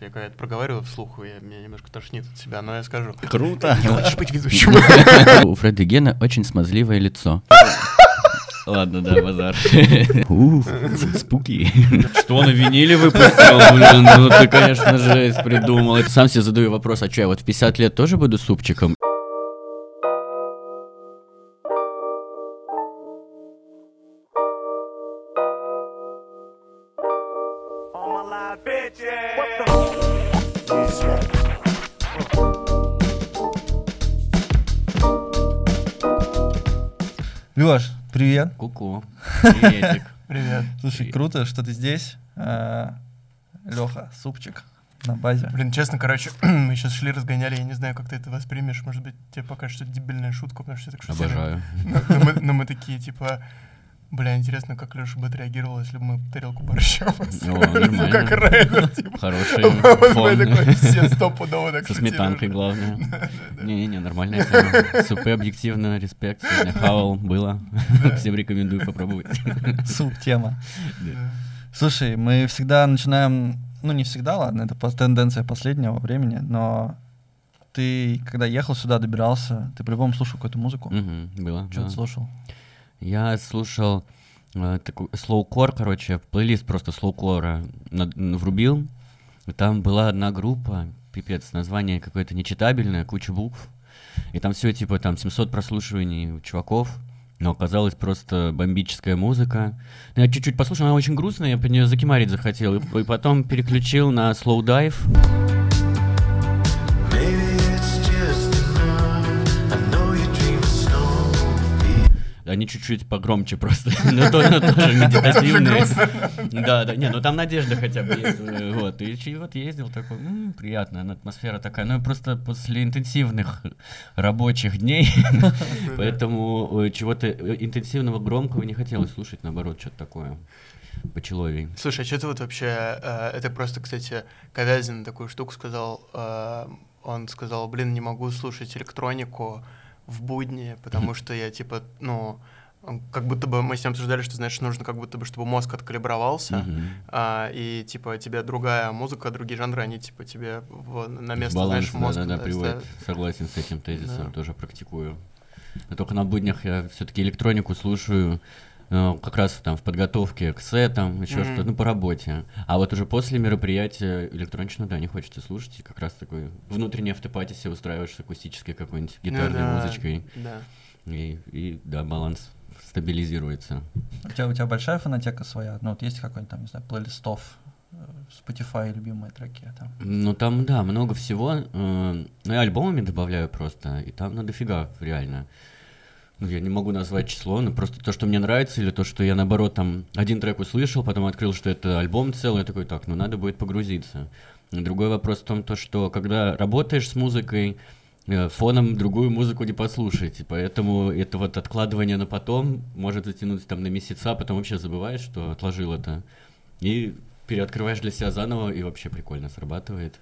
Я когда это проговариваю вслух, я, меня немножко тошнит от себя, но я скажу. Круто. Не хочешь быть ведущим? У Фредди Гена очень смазливое лицо. Ладно, да, базар. Ух, спуки. Что на виниле выпустил, блин? Ну ты, конечно, жесть придумал. Сам себе задаю вопрос, а что, я вот в 50 лет тоже буду супчиком? Привет. Ку-ку. Приветик. Привет. Слушай, Привет. круто, что ты здесь. Леха, супчик на базе. Блин, честно, короче, мы сейчас шли, разгоняли, я не знаю, как ты это воспримешь. Может быть, тебе покажется, что дебильная шутка, потому что я так шутил. Обожаю. Но, но мы, но мы такие, типа, бля, интересно, как Леша бы отреагировал, если бы мы тарелку борща поставили. Ну, как рэпер, типа. Хороший фон. такой, все стопудово так Со сметанкой, главное. Не-не-не, нормальная тема. Супы объективно, респект. Сегодня хавал, было. Всем рекомендую попробовать. Суп тема. Слушай, мы всегда начинаем, ну не всегда, ладно, это тенденция последнего времени, но ты, когда ехал сюда, добирался, ты по-любому слушал какую-то музыку. Мгм, Было. Что да. ты слушал? Я слушал э, короче, плейлист просто слоукора врубил. Там была одна группа, пипец, название какое-то нечитабельное, куча букв. И там все типа там 700 прослушиваний у чуваков. Но оказалась просто бомбическая музыка. Я чуть-чуть послушал, она очень грустная, я под нее закимарить захотел. И, и потом переключил на Slow Dive. Они чуть-чуть погромче просто, но то- но тоже медитативные. Да, да, не, ну там надежда хотя бы есть. э, Вот, и вот ездил такой, «М, приятно, атмосфера такая. Ну, и просто после интенсивных рабочих дней, поэтому э, чего-то э, интенсивного, громкого не хотелось слушать, наоборот, что-то такое почеловей. Слушай, а что ты вот вообще... э, это просто, кстати, Ковязин такую штуку сказал. э, он сказал, блин, не могу слушать электронику в будни, потому что я, типа, ну... Как будто бы мы с ним обсуждали, что, знаешь, нужно как будто бы, чтобы мозг откалибровался, Мгм. а, и, типа, тебе другая музыка, другие жанры, они, типа, тебе в- на место, Баланс, знаешь, мозг да, да, да, приводит. Согласен с этим тезисом, Да. тоже практикую. Но только на буднях я все-таки электронику слушаю э, как раз там в подготовке к сетам, еще Мгм. что-то, ну, по работе. А вот уже после мероприятия электронично, да, не хочется слушать, и как раз такой внутренний автопати себе устраиваешь с акустической какой-нибудь Ну гитарной да, музычкой, Да. и, и, да, баланс стабилизируется. У тебя, у тебя большая фонотека своя? Ну вот есть какой-нибудь там, не знаю, плейлистов, э, Spotify любимые треки там? Ну, там, да, много всего. э, Ну, я альбомами добавляю просто, и там, ну, дофига, реально. Ну, я не могу назвать число, но просто то, что мне нравится, или то, что я, наоборот, там один трек услышал, потом открыл, что это альбом целый, я такой, так, ну, надо будет погрузиться. Другой вопрос в том, то, что когда работаешь с музыкой, э, фоном другую музыку не послушать, и поэтому это вот откладывание на потом может затянуться там на месяца, потом вообще забываешь, что отложил это, и переоткрываешь для себя заново, и вообще прикольно срабатывает.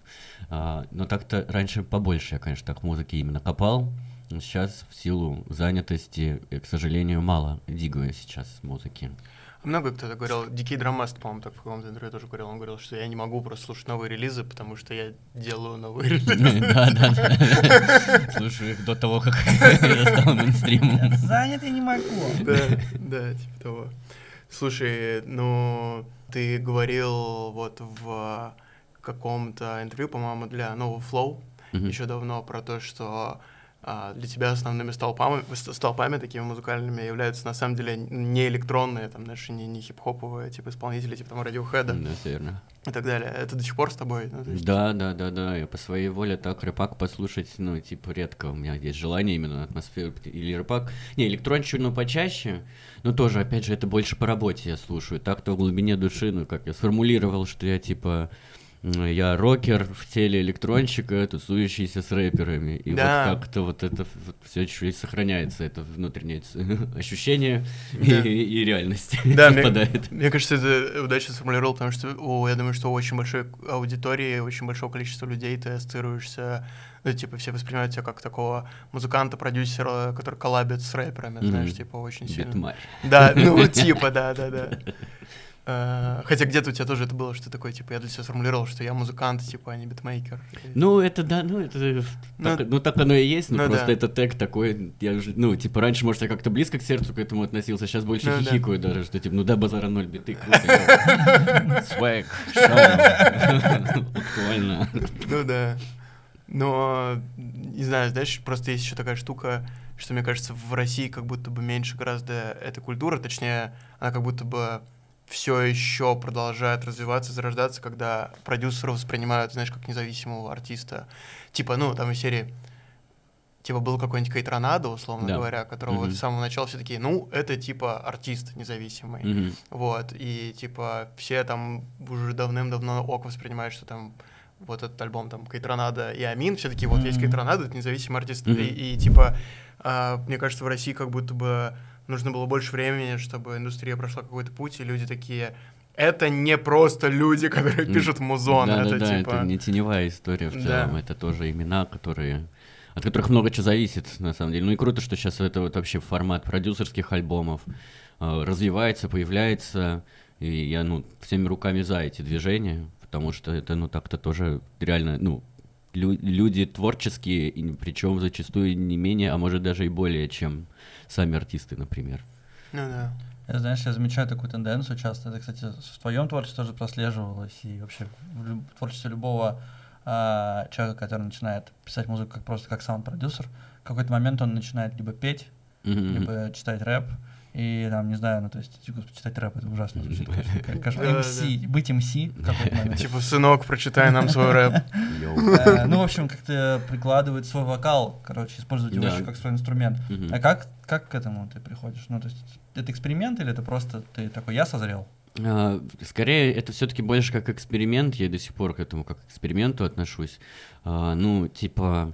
А, но так-то раньше побольше я, конечно, так музыки именно копал, сейчас в силу занятости, э, к сожалению, мало дигаю сейчас музыки. А Много кто-то говорил, Дикий Драмаст, по-моему, так в каком-то интервью тоже говорил, он говорил, что я не могу просто слушать новые релизы, потому что я делаю новые релизы. Да, да, да. Слушаю их до того, как это стало мейнстримом. Занят я не могу. Да, да, типа того. Слушай, ну, ты говорил вот в каком-то интервью, по-моему, для нового Flow, еще давно, про то, что для тебя основными столпами, ст- столпами такими музыкальными являются на самом деле не электронные, там, знаешь, не, не хип-хоповые, типа исполнители, типа там Radiohead Да, верно. и так далее. Это до сих пор с тобой? Ну, есть- Да, да, да, да. Я по своей воле так рэпак послушать, ну, типа, редко. У меня есть желание именно атмосферу или рэпак. Не, электрончик, ну, почаще. Но тоже, опять же, это больше по работе я слушаю. Так-то в глубине души, ну, как я сформулировал, что я, типа, я рокер в теле электронщика, тусующийся с рэперами. И Да. вот как-то вот это все чуть сохраняется, это внутреннее ощущение Да. и, и реальность Да, мне, совпадает. мне кажется, это удачно сформулировал, потому что о, я думаю, что у очень большой аудитории, очень большого количества людей ты ассоциируешься, ну, типа, все воспринимают тебя как такого музыканта, продюсера, который коллабит с рэперами, знаешь, Мгм. типа, очень сильно. Битмарь. Да, ну, типа, да, да, да. Э, Хотя где-то у тебя тоже это было, что такое, типа, я для себя сформулировал, что я музыкант, типа, а не битмейкер. Ну, это да, ну, это Ну, так, ну, так оно и есть, но ну просто да. это тег такой, я уже, ну, типа, раньше, может, я как-то близко к сердцу к этому относился, сейчас больше Ну да. хихикаю даже, что, типа, ну да, базара ноль, биты, круто, шоу. буквально. Ну да. Но, не знаю, знаешь, просто есть еще такая штука, что, мне кажется, в России как будто бы меньше гораздо этой культуры, точнее, она как будто бы все еще продолжает развиваться, зарождаться, когда продюсеры воспринимают, знаешь, как независимого артиста. Типа, ну, там из серии, типа, был какой-нибудь Кейт Ронадо, условно Да. говоря, которого Мгм. с самого начала все такие, ну, это типа артист независимый. Мгм. Вот, и типа все там уже давным-давно ок воспринимают, что там вот этот альбом там Кейтронада и Амин, все таки вот есть Мгм. Кейтронада, это независимый артист, Мгм. и, и, типа а, мне кажется в России как будто бы нужно было больше времени, чтобы индустрия прошла какой-то путь, и люди такие это не просто люди, которые пишут музон, да, это да, да, типа... это не теневая история в Да. целом, это тоже имена, которые от которых много чего зависит, на самом деле. Ну и круто, что сейчас это вот вообще формат продюсерских альбомов э, развивается, появляется, и я, ну, всеми руками за эти движения, потому что это, ну, так-то тоже реально, ну, лю- люди творческие, причем зачастую не менее, а может даже и более, чем сами артисты, например. Ну да. Я, знаешь, я замечаю такую тенденцию часто. Это, кстати, в твоем творчестве тоже прослеживалось, и вообще в, люб- творчестве любого а, человека, который начинает писать музыку как просто как саунд-продюсер, в какой-то момент он начинает либо петь, Мгм. либо читать рэп, и там, не знаю, ну, то есть, типа, читать рэп, это ужасно звучит, конечно, как- кошмар. Быть MC в какой-то момент. Типа, сынок, прочитай нам свой рэп. Э, Ну, в общем, как-то прикладывает свой вокал, короче, использовать его еще как свой инструмент. А как, как к этому ты приходишь? Ну, то есть, это эксперимент или это просто ты такой, я созрел? А, Скорее, это все-таки больше как эксперимент. Я до сих пор к этому как к эксперименту отношусь. А, Ну, типа.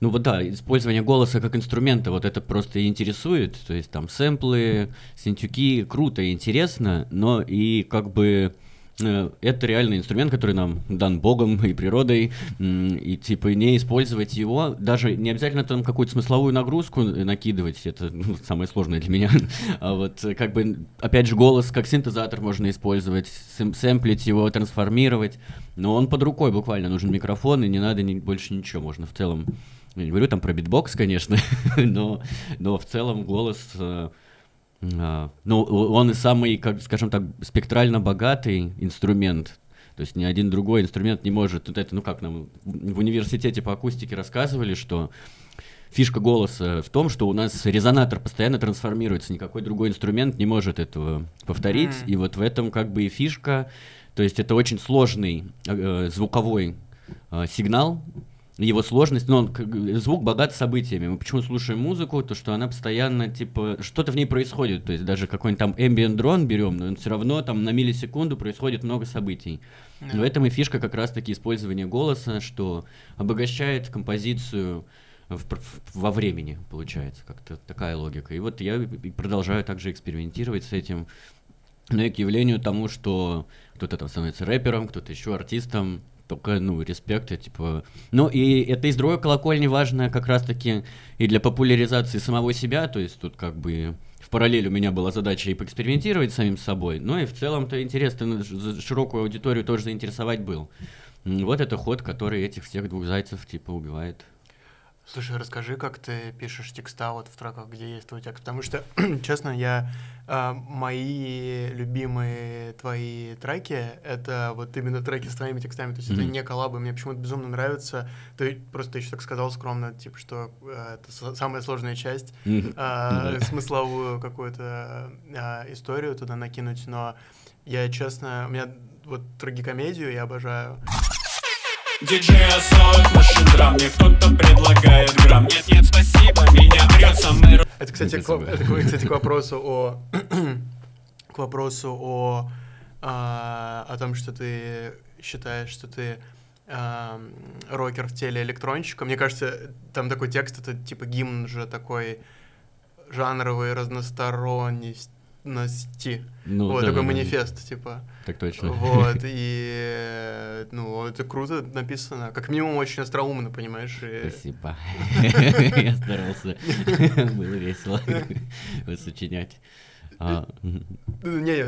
Ну вот да, использование голоса как инструмента, вот это просто интересует, то есть там сэмплы, синтюки, круто и интересно, но и как бы э, это реальный инструмент, который нам дан Богом и природой, и типа не использовать его, даже не обязательно там какую-то смысловую нагрузку накидывать, это ну, самое сложное для меня, а вот как бы, опять же, голос как синтезатор можно использовать, сэм- сэмплить его, трансформировать, но он под рукой буквально, нужен микрофон, и не надо ни- больше ничего, можно в целом, я не говорю там про битбокс, конечно, но, но в целом голос... э, а, Ну, он и самый, как, скажем так, спектрально богатый инструмент. То есть ни один другой инструмент не может. Вот это, ну как нам в университете по акустике рассказывали, что фишка голоса в том, что у нас резонатор постоянно трансформируется, никакой другой инструмент не может этого повторить. М. И вот в этом как бы и фишка. То есть это очень сложный э, звуковой э, сигнал, его сложность, но он, как бы, звук богат событиями. Мы почему слушаем музыку, то что она постоянно, типа, что-то в ней происходит. То есть даже какой-нибудь там ambient дрон берем, но все равно там на миллисекунду происходит много событий. В этом и фишка как раз-таки использования голоса, что обогащает композицию в в- во времени, получается, как-то такая логика. И вот я продолжаю также экспериментировать с этим. Но и к явлению тому, что кто-то там становится рэпером, кто-то еще артистом, только, ну, респект, типа... Ну, и это из другой колокольни важно как раз-таки и для популяризации самого себя, то есть тут как бы в параллель у меня была задача и поэкспериментировать с самим собой, но и в целом-то интересно ну, широкую аудиторию тоже заинтересовать был. Вот это ход, который этих всех двух зайцев, типа, убивает. Слушай, расскажи, как ты пишешь текста вот в треках, где есть твой текст. Потому что, честно, я а, мои любимые твои треки это вот именно треки с твоими текстами. То есть это Мгм. не коллабы. Мне почему-то безумно нравится. Ты просто еще так сказал скромно, типа, что э, это самая сложная часть. А, Да. смысловую какую-то а, историю туда накинуть, но я честно, у меня вот трагикомедию я обожаю. Диджей Асок, машин драм Мне кто-то предлагает грамм Нет, нет, спасибо, меня прет самый Это, кстати, к, это, кстати, к вопросу о к вопросу о а, о том, что ты считаешь, что ты ам, рокер в теле электронщика. Мне кажется, там такой текст, это типа гимн же такой жанровой разносторонности. Ну, вот да, такой да, да. манифест, типа. Так точно. Вот, и ну, это круто написано. Как минимум, очень остроумно, понимаешь? и- Спасибо. Я старался. Было весело сочинять. А. Не, я,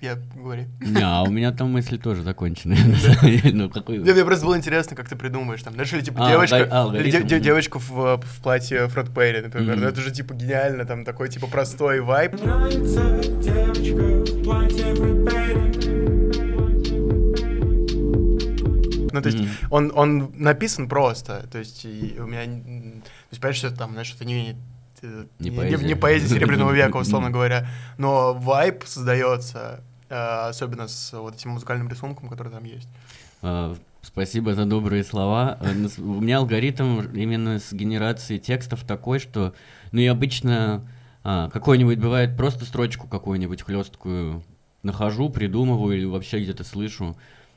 я говори. Не, а у меня там мысли тоже закончены. Ну, какой... Не, мне просто было интересно, как ты придумаешь. Там, знаешь, или типа А, девочка, алгори- а, или де- алгоритм, де- мгм. девочка в, в платье Фред Перри, например. Ну, это же типа гениально, там такой типа простой вайб. Нравится девочка в платье Фредберри Ну, то есть Мгм. он, он написан просто. То есть и у меня... То есть, понимаешь, что там, знаешь, это не... э, Не не, поэзия. не поэзия Серебряного века, условно говоря, но вайб создается, э, особенно с вот этим музыкальным рисунком, который там есть. А, Спасибо за добрые слова. Нас- У меня алгоритм именно с генерацией текстов такой, что, ну, я обычно а, какой-нибудь бывает просто строчку какую-нибудь хлесткую нахожу, придумываю или вообще где-то слышу,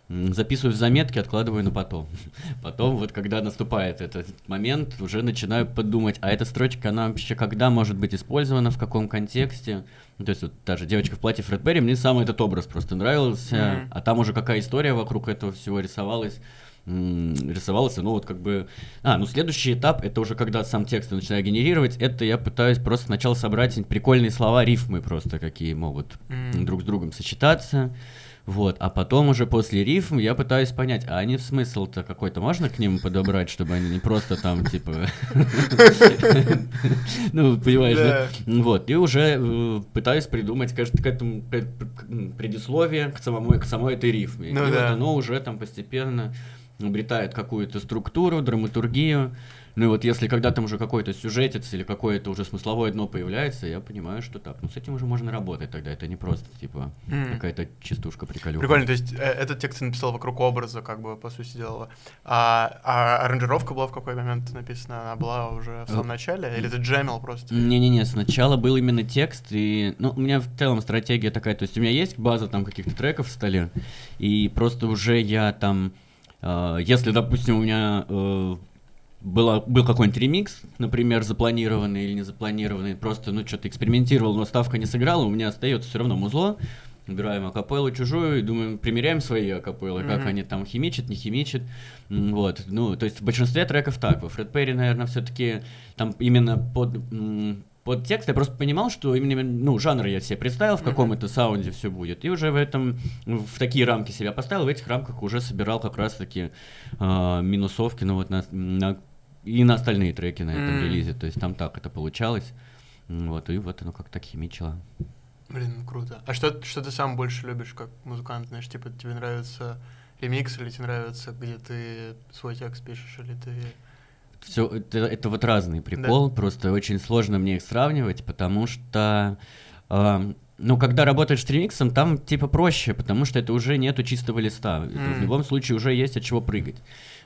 записываю в заметки, откладываю на потом. Потом вот когда наступает этот момент, уже начинаю подумать, а эта строчка, она вообще когда может быть использована, в каком контексте. Ну, то есть вот та же девочка в платье Фред Перри, мне сам этот образ просто нравился, Мгм. а там уже какая история вокруг этого всего рисовалась. м, рисовался, ну вот как бы... А, ну следующий этап, это уже когда сам текст начинаю генерировать, это я пытаюсь просто сначала собрать прикольные слова, рифмы просто, какие могут М. друг с другом сочетаться. Вот, а потом уже после рифм я пытаюсь понять, а они в смысл-то какой-то можно к ним подобрать, чтобы они не просто там, типа... Ну, понимаешь, да? Вот, и уже э, пытаюсь придумать, к этому предисловие к самому, к самой этой рифме. Ну и вот да. оно уже там постепенно обретает какую-то структуру, драматургию. Ну и вот если когда там уже какой-то сюжетец или какое-то уже смысловое дно появляется, я понимаю, что так, ну с этим уже можно работать тогда, это не просто типа М. какая-то частушка приколюха. Прикольно, то есть э, этот текст ты написал вокруг образа, как бы, по сути дела. А, а аранжировка была в какой момент написана? Она была уже в самом Э, начале? Или ты джемил просто? Не-не-не, сначала был именно текст, и, ну, у меня в целом стратегия такая, то есть у меня есть база там каких-то треков в столе, и просто уже я там, э, если, допустим, у меня э, была, был какой-нибудь ремикс, например, запланированный или не запланированный, просто, ну, что-то экспериментировал, но ставка не сыграла, у меня остается все равно музло, Убираем акапеллу чужую и думаем, примеряем свои акапеллы, как Мгм. они там химичат, не химичат. Вот, ну, то есть в большинстве треков так. Во Фред Перри, наверное, все-таки там именно под, под текст я просто понимал, что именно, ну, жанр я себе представил, в каком Мгм. это саунде все будет. И уже в этом, в такие рамки себя поставил, в этих рамках уже собирал как раз-таки а, минусовки, ну, вот на, на- и на остальные треки на этом М. релизе. То есть там так это получалось. Вот, и вот оно как-то химичило. Блин, ну круто. А что, что ты сам больше любишь как музыкант? Знаешь, типа, тебе нравится ремикс или тебе нравится, где ты свой текст пишешь, или ты... Все, это, это вот разный прикол, просто очень сложно мне их сравнивать, потому что, ам, ну, когда работаешь с ремиксом, там типа проще, потому что это уже нету чистого листа, Это в любом случае уже есть от чего прыгать.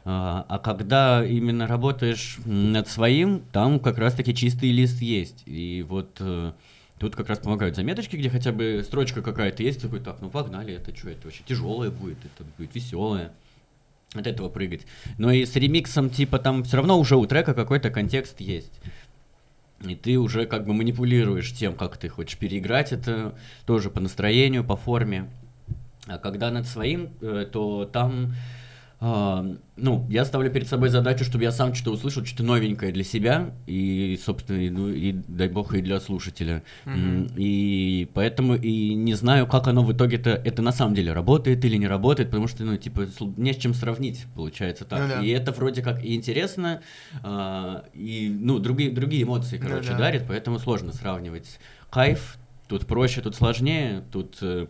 А, а когда именно работаешь над своим, там как раз-таки чистый лист есть, и вот э, тут как раз помогают заметочки, где хотя бы строчка какая-то есть, такой, так, ну погнали, это что, это вообще тяжелое будет, это будет веселое от этого прыгать. Но и с ремиксом, типа, там все равно уже у трека какой-то контекст есть. И ты уже как бы манипулируешь тем, как ты хочешь переиграть это, тоже по настроению, по форме. А когда над своим, э, то там, а, ну, я ставлю перед собой задачу, чтобы я сам что-то услышал, что-то новенькое для себя, и, собственно, и, ну, и дай бог, и для слушателя. М, И поэтому и не знаю, как оно в итоге-то, это на самом деле работает или не работает, потому что, ну, типа, не с чем сравнить, получается так. Ну да. И это вроде как и интересно, а, и, ну, другие, другие эмоции, Ну короче, да. дарит, поэтому сложно сравнивать. Кайф, тут проще, тут сложнее, тут э,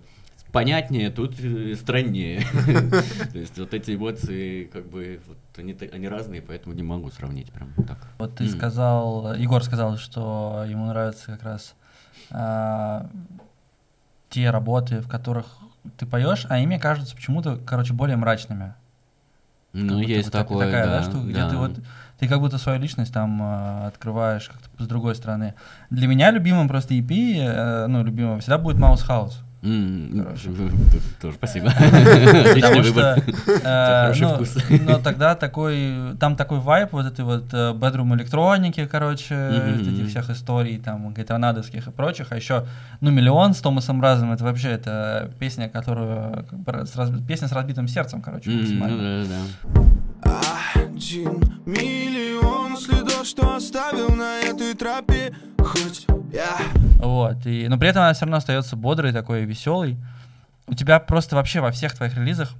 понятнее, тут э, страннее. То есть вот эти эмоции, как бы, они, разные, поэтому не могу сравнить прям так. Вот ты сказал, Егор сказал, что ему нравятся как раз а, те работы, в которых ты поешь, а ими кажутся почему-то, короче, более мрачными. Ну, есть так- такое, такая, да. штука, где да. ты вот ты как будто свою личность там а, открываешь как-то с другой стороны. Для меня любимым просто EP, э, ну, любимым всегда будет Mouse House. Тоже спасибо. Отличный выбор. тебя э, хороший ну, вкус. но тогда такой, там такой вайп вот этой вот э, bedroom электроники, короче, этих всех историй, там, гайторнадовских и прочих, а еще, ну, Миллион с Томасом Разом, это вообще, это песня, которую, песня с разбитым сердцем, короче, максимально. Ну. Один миллион следов, что оставил на этой тропе Хоть я Вот. И, но при этом она все равно остается бодрой, такой веселой. У тебя просто вообще во всех твоих релизах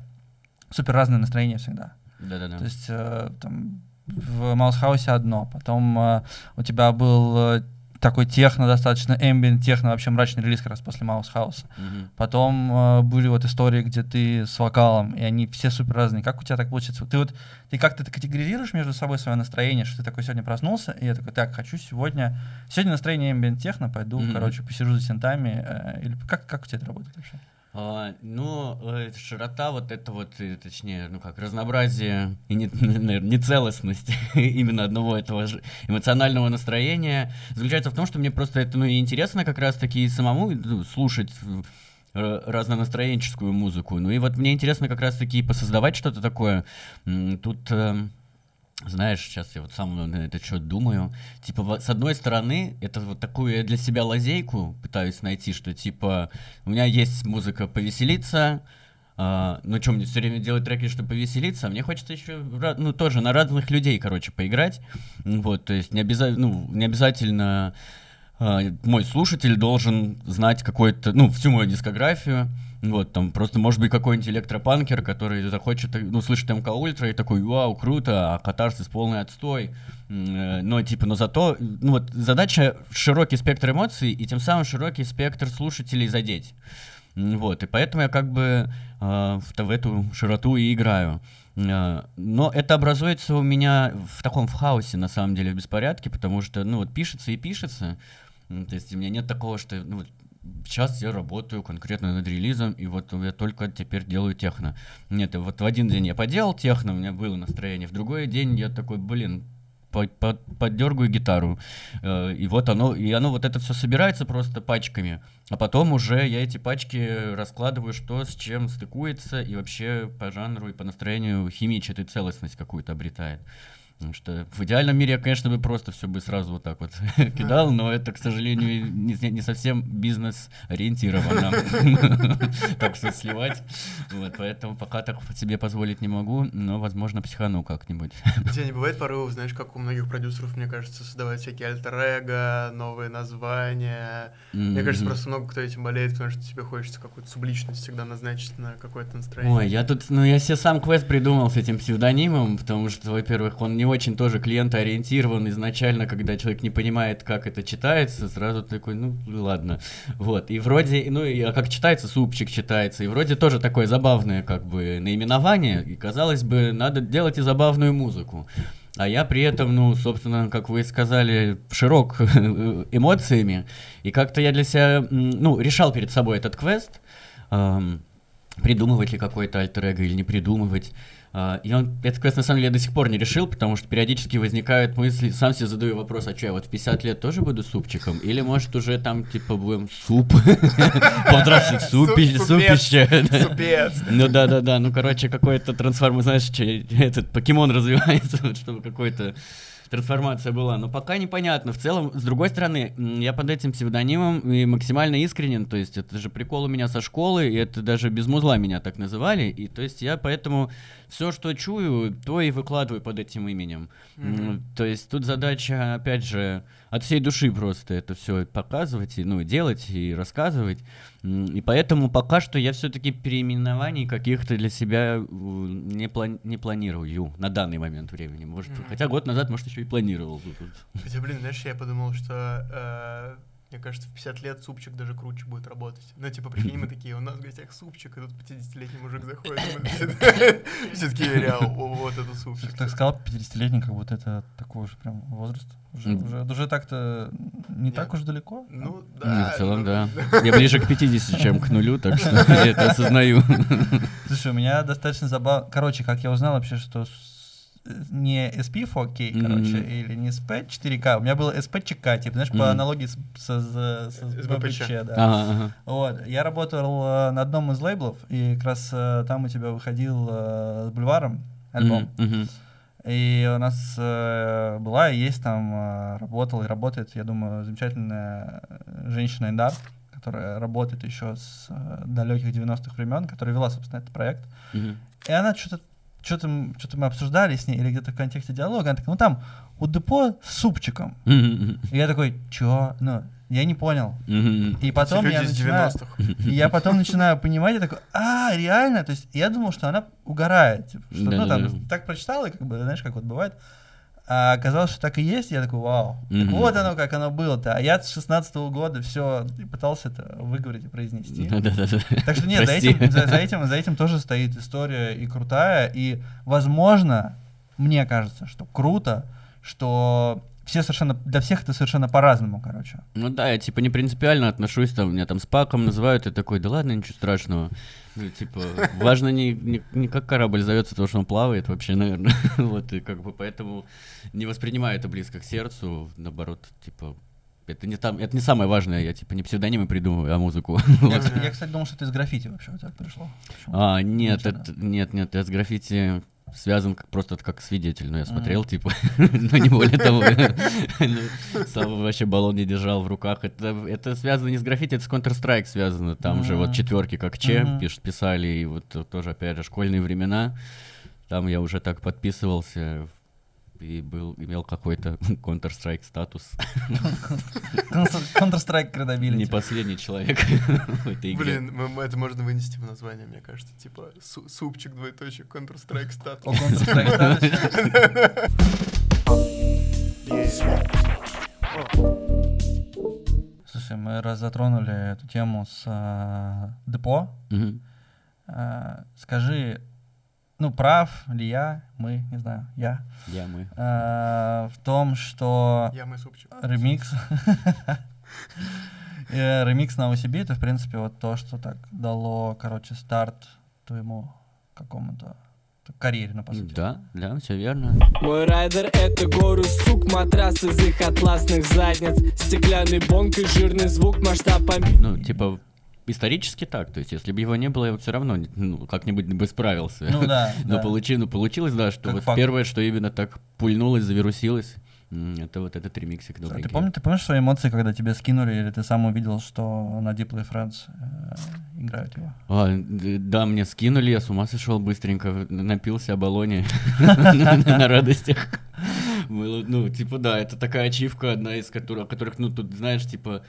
супер разное настроение всегда. Да-да-да. То есть э, там в Маусхаусе одно, потом э, у тебя был э, такой техно, достаточно ambient техно, вообще мрачный релиз как раз после Маусхауса. Мгм. Потом э, были вот истории, где ты с вокалом, и они все супер разные. Как у тебя так получится? Ты вот ты как-то категоризируешь между собой свое настроение, что ты такой сегодня проснулся, и я такой, так, хочу сегодня... Сегодня настроение ambient техно, пойду, Мгм. короче, посижу за синтами. э, или как, как у тебя это работает вообще? А, ну, э, широта вот это вот, э, точнее, ну как, разнообразие и не, наверное, нецелостность именно одного этого эмоционального настроения заключается в том, что мне просто это, ну, и интересно как раз-таки самому ну, слушать э, разнонастроенческую музыку. Ну и вот мне интересно как раз-таки посоздавать что-то такое. Тут... знаешь, сейчас я вот сам на этот счет думаю. Типа, с одной стороны, это вот такую я для себя лазейку пытаюсь найти, что типа у меня есть музыка повеселиться, а, ну что, мне все время делать треки, чтобы повеселиться, а мне хочется еще, ну, тоже на разных людей, короче, поиграть. Вот, то есть не, обяза- ну, не обязательно а, мой слушатель должен знать какой-то, ну, всю мою дискографию. Вот, там просто может быть какой-нибудь электропанкер, который захочет, ну, слышит МК Ультра и такой, вау, круто, а катарсис полный отстой. Э, Но, типа, но зато, ну, вот задача широкий спектр эмоций и тем самым широкий спектр слушателей задеть. Вот, и поэтому я как бы а, в, в эту широту и играю. А, Но это образуется у меня в таком в хаосе, на самом деле, в беспорядке, потому что, ну, вот пишется и пишется. То есть у меня нет такого, что, ну, сейчас я работаю конкретно над релизом, и вот я только теперь делаю техно. Нет, вот в один день я поделал техно, у меня было настроение, в другой день я такой, блин, по- по- поддергаю гитару. Э, И вот оно, и оно вот это все собирается просто пачками. А потом уже я эти пачки раскладываю, что с чем стыкуется, и вообще по жанру и по настроению химичит и целостность какую-то обретает. Потому что в идеальном мире я, конечно, бы просто все бы сразу вот так вот кидал, но это, к сожалению, не, не совсем бизнес-ориентировано. Так все сливать. Вот, поэтому пока так себе позволить не могу, но, возможно, психану как-нибудь. У тебя не бывает порывов, знаешь, как у многих продюсеров, мне кажется, создавать всякие альтер новые названия. Мне кажется, просто много кто этим болеет, потому что тебе хочется какую-то субличность всегда назначить на какое-то настроение. Ой, я тут, ну я себе сам квест придумал с этим псевдонимом, потому что, во-первых, он не очень тоже клиентоориентирован изначально, когда человек не понимает, как это читается, сразу такой, ну ладно, вот. И вроде, ну и а как читается, супчик читается, и вроде тоже такое забавное как бы наименование, и казалось бы, надо делать и забавную музыку. А я при этом, ну, собственно, как вы сказали, широк эмоциями. И как-то я для себя, ну, решал перед собой этот квест, ам, придумывать ли какой-то альтер или не придумывать. А, И он, этот квест на самом деле я до сих пор не решил, потому что периодически возникают мысли, сам себе задаю вопрос, а что, я вот в 50 лет тоже буду супчиком? Или может уже там типа будем суп, подрастет супи- Су- супище. супец. Ну да, да, да. Ну, короче, какой-то трансформ, знаешь, этот покемон развивается, чтобы какой-то трансформация была. Но пока непонятно. В целом, с другой стороны, я под этим псевдонимом и максимально искренен. То есть, это же прикол у меня со школы, и это даже без музла меня так называли. И то есть я поэтому все, что чую, то и выкладываю под этим именем. М, То есть тут задача, опять же, от всей души просто это все показывать, и, ну, делать и рассказывать. И поэтому пока что я все-таки переименований каких-то для себя э, не, плани- не планирую на данный момент времени. Может, Мгм. хотя год назад, может, еще и планировал. Хотя, блин, знаешь, я подумал, что э, мне кажется, в 50 лет супчик даже круче будет работать. Ну, типа, прикинь, мы такие, у нас в гостях супчик, и тут 50-летний мужик заходит, и мы все такие, реал, вот это супчик. Так, сказал 50-летний, как будто это такой уже прям возраст. Уже, так-то не так уж далеко. Ну, да. в целом, да. Я ближе к 50, чем к нулю, так что я это осознаю. Слушай, у меня достаточно забавно. Короче, как я узнал вообще, что не SP 4K, короче, или не SP 4K, у меня было SP-ЧК, типа, знаешь, по Мгм. аналогии с, со- с- с С БПЧ, да. Ага, ага. Вот, я работал э, на одном из лейблов, и как раз э, там у тебя выходил э, с Бульваром альбом. Мгм. И у нас э, была и есть там, э, работала и работает, я думаю, замечательная э, женщина Индар, которая работает еще с э, далеких 90-х времен, которая вела, собственно, этот проект. Мгм. И она что-то что-то что мы обсуждали с ней, или где-то в контексте диалога, она такая, ну там у депо с супчиком. И я такой, чё? Ну, Я не понял. И потом я начинаю... 90-х. И я потом начинаю понимать, я такой, а, реально? То есть я думал, что она угорает. типа, что, ну, там, так прочитал, и как бы, знаешь, как вот бывает. А оказалось, что так и есть, я такой, вау. Так Мгм. вот оно, как оно было-то. А я с 16 года все пытался это выговорить и произнести. Так что нет, за этим, за, за этим, за этим тоже стоит история и крутая. И, возможно, мне кажется, что круто, что все совершенно, для всех это совершенно по-разному, короче. Ну да, я типа не принципиально отношусь, там, меня там спаком называют, и такой, да ладно, ничего страшного. Ну, типа, важно не, не, не как корабль зовется, то, что он плавает вообще, наверное. вот, и как бы поэтому не воспринимаю это близко к сердцу, наоборот, типа, это не, там, это не самое важное, я типа не псевдонимы придумываю, а музыку. Я, я, кстати, думал, что это из граффити вообще у тебя пришло. А, нет, это, нет, нет, я с граффити связан как, просто как свидетель, но я смотрел, типа, но не более того. Сам вообще баллон не держал в руках. Это, это связано не с граффити, это с Counter-Strike связано. Там же вот четверки как Че пиш- писали, и вот тоже, опять же, школьные времена. Там я уже так подписывался и был, имел какой-то Counter-Strike статус. Counter-Strike Credibility. Не последний человек в этой игре. Блин, это можно вынести в название, мне кажется. Типа су- супчик, двоеточие, Counter-Strike О, статус. Counter-Strike статус. Слушай, мы раз затронули эту тему с э, депо. Э, скажи, ну, прав ли я, мы, не знаю, я, Я мы. э, в том, что Я мой супчик. ремикс э, ремикс на OCB это, в принципе, вот то, что так дало, короче, старт твоему какому-то карьере, ну, по сути. Да, да, все верно. Мой райдер это горы сук, матрас из их атласных задниц Стеклянный бонг и жирный звук, масштаб пом- Ну, типа, исторически так. То есть, если бы его не было, я бы все равно ну, как-нибудь бы справился. Ну да, Но да. получи- ну, получилось, да, что Как вот факт. первое, что именно так пульнулось, завирусилось, это вот этот ремиксик добренький. Ты, помнишь, ты помнишь свои эмоции, когда тебе скинули, или ты сам увидел, что на Deep Play Friends э, играют его? А, да, мне скинули, я с ума сошел быстренько, напился о баллоне на радостях. Было, ну, типа, да, это такая ачивка, одна из которых, которых, ну, тут, знаешь, типа,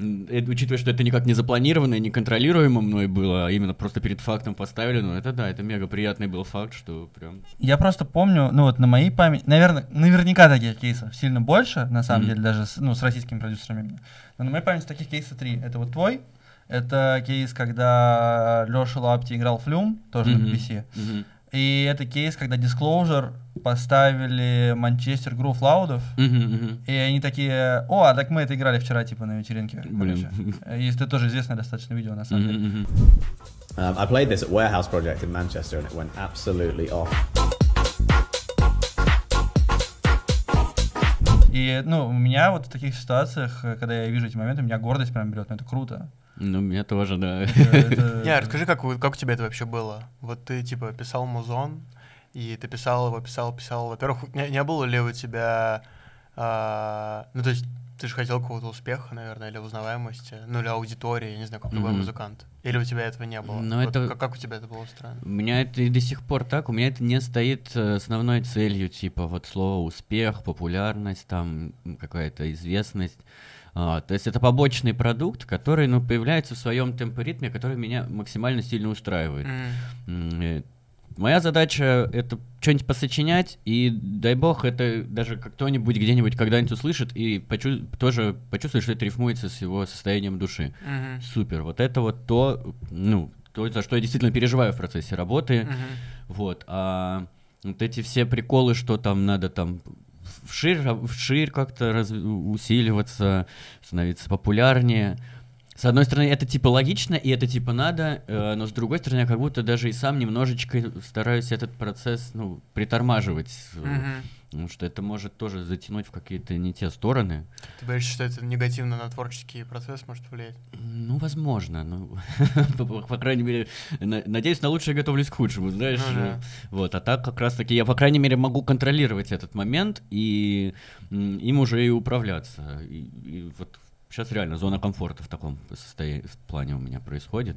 учитывая, что это никак не запланировано и не контролируемо мной было, а именно просто перед фактом поставили, ну, это да, это мега приятный был факт, что прям... Я просто помню, ну вот на моей памяти, наверное, наверняка таких кейсов сильно больше, на самом Мгм. деле, даже с, ну, с российскими продюсерами. Но на моей памяти таких кейсов три. Это вот твой, это кейс, когда Леша Лапти играл Флюм, тоже на Мгм. BBC. Мгм. И это кейс, когда Disclosure поставили Манчестер Грув Лаудов, и они такие, о, а так мы это играли вчера, типа, на вечеринке. Блин. короче». Есть это тоже известное достаточно видео, на самом деле. Um, I played this at Warehouse Project in Manchester and it went absolutely off. И, ну, у меня вот в таких ситуациях, э, когда я вижу эти моменты, меня гордость прям берет, ну, это круто. Ну, мне тоже, да. Не, расскажи, как, у- тебя это вообще было? Вот ты, типа, писал музон, и ты писал его, писал, писал. Во-первых, не, не было ли у тебя... а, ну, то есть, ты же хотел какого-то успеха, наверное, или узнаваемости, ну, или аудитории, я не знаю, как любой Мгм. музыкант. Или у тебя этого не было? Ну, Вот это- как, как у тебя это было устроено? У меня это и до сих пор так, у меня это не стоит э, основной целью, типа вот слово успех, популярность, там какая-то известность. А, то есть это побочный продукт, который ну, появляется в своем темпоритме, который меня максимально сильно устраивает. Э, Моя задача это что-нибудь посочинять, и дай бог, это даже кто-нибудь где-нибудь когда-нибудь услышит и почу- тоже почувствует, что это рифмуется с его состоянием души. Мгм. Супер. Вот это вот то, ну, то, за что я действительно переживаю в процессе работы. Мгм. Вот. А вот эти все приколы, что там надо там вширь, вширь как-то раз- усиливаться, становиться популярнее. С одной стороны, это типа логично, и это типа надо, э, но с другой стороны, я как будто даже и сам немножечко стараюсь этот процесс, ну, притормаживать. Мгм. Потому что это может тоже затянуть в какие-то не те стороны. Ты боишься, что это негативно на творческий процесс может влиять? Ну, возможно. Ну, по, крайней мере, на- надеюсь, на лучшее готовлюсь к худшему, знаешь. Ну Вот, а так как раз-таки я, по крайней мере, могу контролировать этот момент и им уже и управляться. И, и вот сейчас реально зона комфорта в таком состоянии, в плане у меня происходит.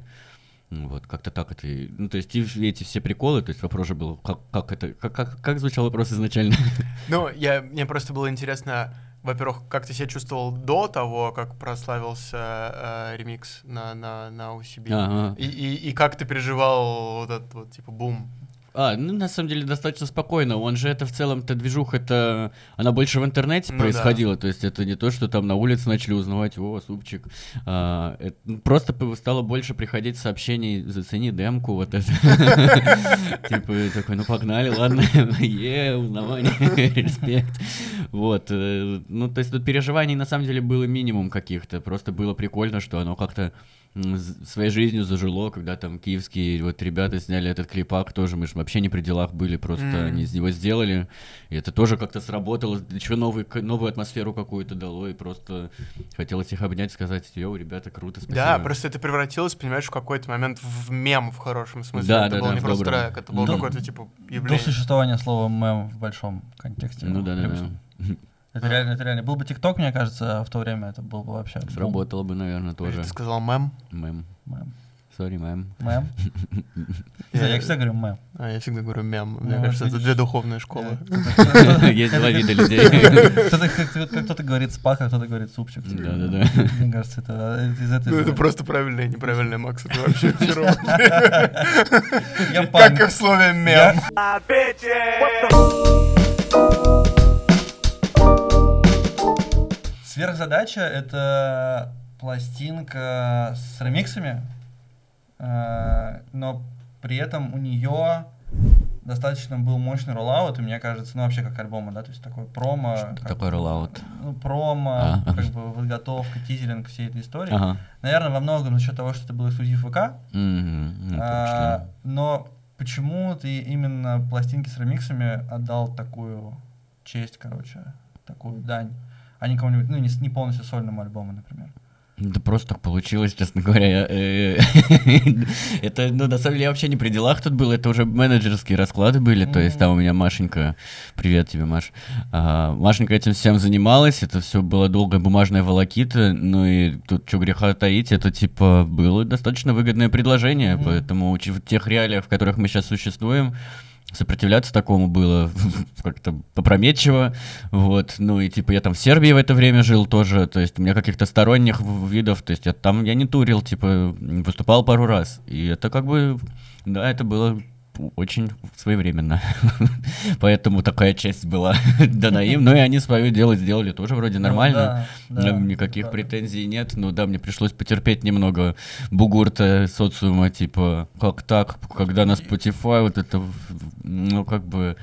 Вот, как-то так это. Ну, то есть, и эти все приколы, то есть вопрос же был, как, как это, как, как, как звучал вопрос изначально? Ну, я, мне просто было интересно, во-первых, как ты себя чувствовал до того, как прославился э, ремикс на, на, на UCB? Ага. И, и, и как ты переживал вот этот вот, типа, бум? А, ну на самом деле достаточно спокойно. Он же это в целом-то движуха, это она больше в интернете Ну да. происходила. То есть это не то, что там на улице начали узнавать, о, супчик. А, это, ну, просто стало больше приходить сообщений, зацени демку, вот это. Типа такой, ну погнали, ладно, е, узнавание, респект. Вот, э, ну то есть тут переживаний на самом деле было минимум каких-то. Просто было прикольно, что оно как-то своей жизнью зажило, когда там киевские вот ребята сняли этот клипак, тоже мы же вообще не при делах были, просто М. они его сделали, и это тоже как-то сработало, еще новый, новую атмосферу какую-то дало, и просто хотелось их обнять, сказать, йоу, ребята, круто, спасибо. Да, просто это превратилось, понимаешь, в какой-то момент в мем в хорошем смысле. Да, это да, был да, не просто добром. трек, это был До- какое-то, типа, До явление. существования слова мем в большом контексте. Ну да, да, да. Это реально, это реально. Был бы ТикТок, мне кажется, в то время это был бы вообще... Сработало бы, наверное, тоже. Ты сказал мем? Мэм. Мем. Сори, мэм. Мем. Знаю, Я всегда говорю мем. А, я всегда говорю мем. Мне Ну, кажется, это две духовные школы. Есть два вида людей. Кто-то как- как кто-то говорит спак, а кто-то говорит супчик. Да-да-да. Мне кажется, это из этой... Ну, это просто правильное и неправильное, Макс. Это вообще херово. Как и в слове мем. Сверхзадача — это пластинка с ремиксами, э, но при этом у нее достаточно был мощный роллаут, и мне кажется, ну вообще как альбома, да, то есть такой промо. как- Такой роллаут. Ну, промо, А. как бы подготовка, тизеринг всей этой истории. Ага. Наверное, во многом за счет того, что это был эксклюзив ВК, Мгм. Ну, а, но почему ты именно пластинки с ремиксами отдал такую честь, короче, такую дань, а не кому-нибудь, ну, не, не полностью сольному альбому, например? Да просто так получилось, честно говоря. я, э, Это, ну, на самом деле, я вообще не при делах тут был, это уже менеджерские расклады были, то есть там у меня Машенька, привет тебе, Маш, А, Машенька этим всем занималась, это все было долгая бумажная волокита, ну и тут что греха таить, это типа было достаточно выгодное предложение, поэтому в тех реалиях, в которых мы сейчас существуем, сопротивляться такому было как-то попрометчиво, вот, ну и типа я там в Сербии в это время жил тоже, то есть у меня каких-то сторонних видов, то есть я там я не турил, типа выступал пару раз, и это как бы, да, это было очень своевременно, поэтому такая часть была дана им, ну и они свое дело сделали тоже вроде нормально, Ну, да, да, Э, Никаких да. претензий нет. Ну да, мне пришлось потерпеть немного бугурта социума, типа, как так, когда на Spotify вот это, ну как бы...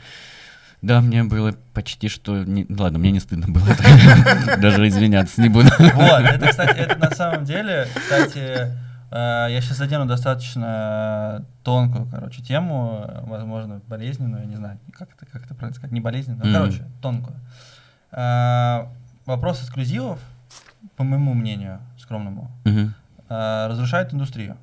Да, мне было почти что... не- Ладно, мне не стыдно было. Даже извиняться не буду. Вот, это, кстати, это на самом деле, кстати, я сейчас задену достаточно тонкую, короче, тему, э, возможно, болезненную, я не знаю, как это, как это правильно сказать, не болезненную, Мгм. короче, тонкую. Э, Вопрос эксклюзивов, по моему мнению, скромному, э, разрушает индустрию.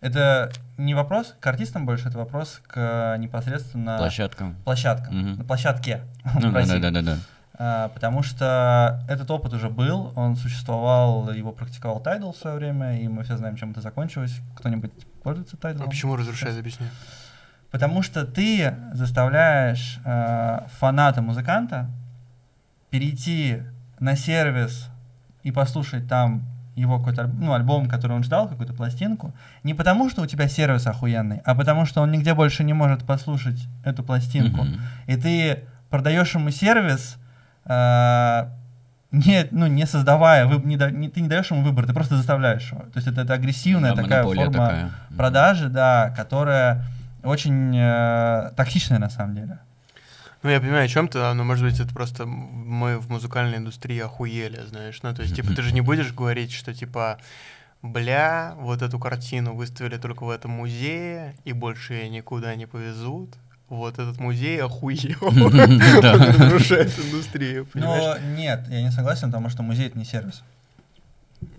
Это не вопрос к артистам больше, это вопрос к непосредственно Площадка. площадкам, Мгм. на площадке Ну да, да, да, да, потому что этот опыт уже был, он существовал, его практиковал Tidal в свое время, и мы все знаем, чем это закончилось. Кто-нибудь пользуется Tidal? А почему разрушает, объясни? Потому что ты заставляешь э, фаната музыканта перейти на сервис и послушать там его какой-то ну, альбом, который он ждал, какую-то пластинку, не потому что у тебя сервис охуенный, а потому что он нигде больше не может послушать эту пластинку. Мгм. И ты продаешь ему сервис, э, не, ну, не создавая, вы- не да- не- ты не даешь ему выбор, ты просто заставляешь его. То есть это, это агрессивная Да, такая форма такая. Продажи, да, которая очень э, токсичная на самом деле. Ну, я понимаю, о чем ты, но, может быть, это просто мы в музыкальной индустрии охуели, знаешь. Ну, то есть, типа, ты же не будешь говорить, что, типа, бля, вот эту картину выставили только в этом музее, и больше ее никуда не повезут. Вот этот музей охуел. Он разрушает индустрию? Но нет, я не согласен, потому что музей это не сервис.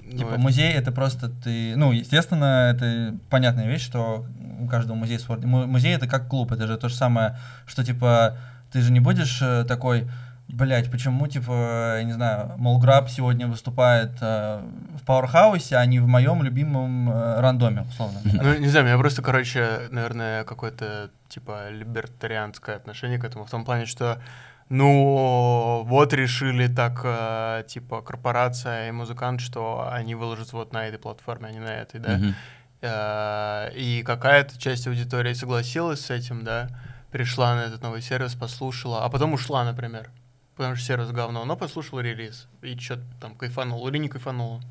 Ну, Типа музей это просто ты, ну естественно это понятная вещь, что у каждого музея свой. му- Музей это как клуб, это же то же самое, что типа ты же не будешь э, такой, блять, почему, типа, я не знаю, Молграб сегодня выступает э, в Пауэрхаусе, а не в моем любимом э, рандоме, условно. Ну, не знаю, у меня просто, короче, наверное, какое-то, типа, либертарианское отношение к этому, в том плане, что, ну, вот решили так, э, типа, корпорация и музыкант, что они выложатся вот на этой платформе, а не на этой, да. Э, И какая-то часть аудитории согласилась с этим, да, пришла на этот новый сервис, послушала, а потом ушла, например, потому что сервис говно, но послушала релиз и что-то там кайфанул или не кайфанула.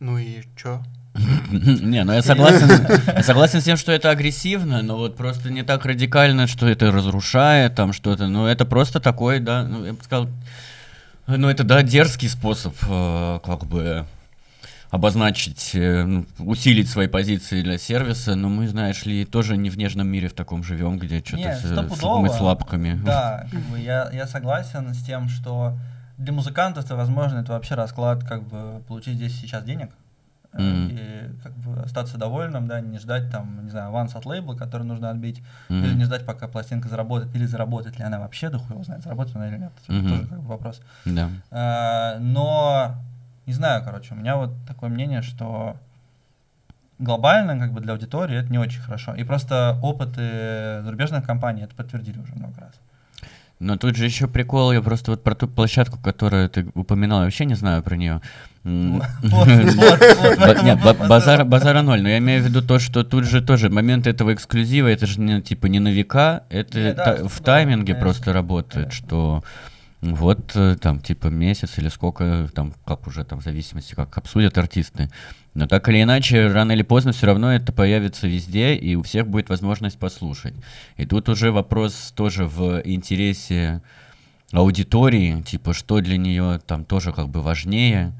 Ну и чё? Не, ну я согласен, я согласен с тем, что это агрессивно, но вот просто не так радикально, что это разрушает там что-то. Ну это просто такой, да, ну я бы сказал, ну это да дерзкий способ, э, как бы обозначить, э, ну, усилить свои позиции для сервиса, но мы, знаешь ли, тоже не в нежном мире в таком живем, где что-то с, стопудово. мы с лапками. Да, как бы я, я согласен с тем, что для музыкантов это, возможно, это вообще расклад, как бы получить здесь сейчас денег. э, Мгм. И как бы остаться довольным, да, не ждать там, не знаю, аванс от лейбла, который нужно отбить, Мгм. или не ждать, пока пластинка заработает, или заработает ли она вообще, да хуй его знает, заработает она или нет. Мгм. тоже как бы вопрос. Да. А, но не знаю, короче, у меня вот такое мнение, что глобально, как бы для аудитории это не очень хорошо. И просто опыты зарубежных компаний это подтвердили уже много раз. Но тут же еще прикол, я просто вот про ту площадку, которую ты упоминал, я вообще не знаю про нее. Базара ноль, но я имею в виду то, что тут же тоже момент этого эксклюзива, это же не, типа не на века, это в тайминге просто работает, что вот э, там типа месяц или сколько, там как уже там в зависимости, как обсудят артисты. Но так или иначе, рано или поздно все равно это появится везде, и у всех будет возможность послушать. И тут уже вопрос тоже в интересе аудитории, типа, что для нее там тоже как бы важнее,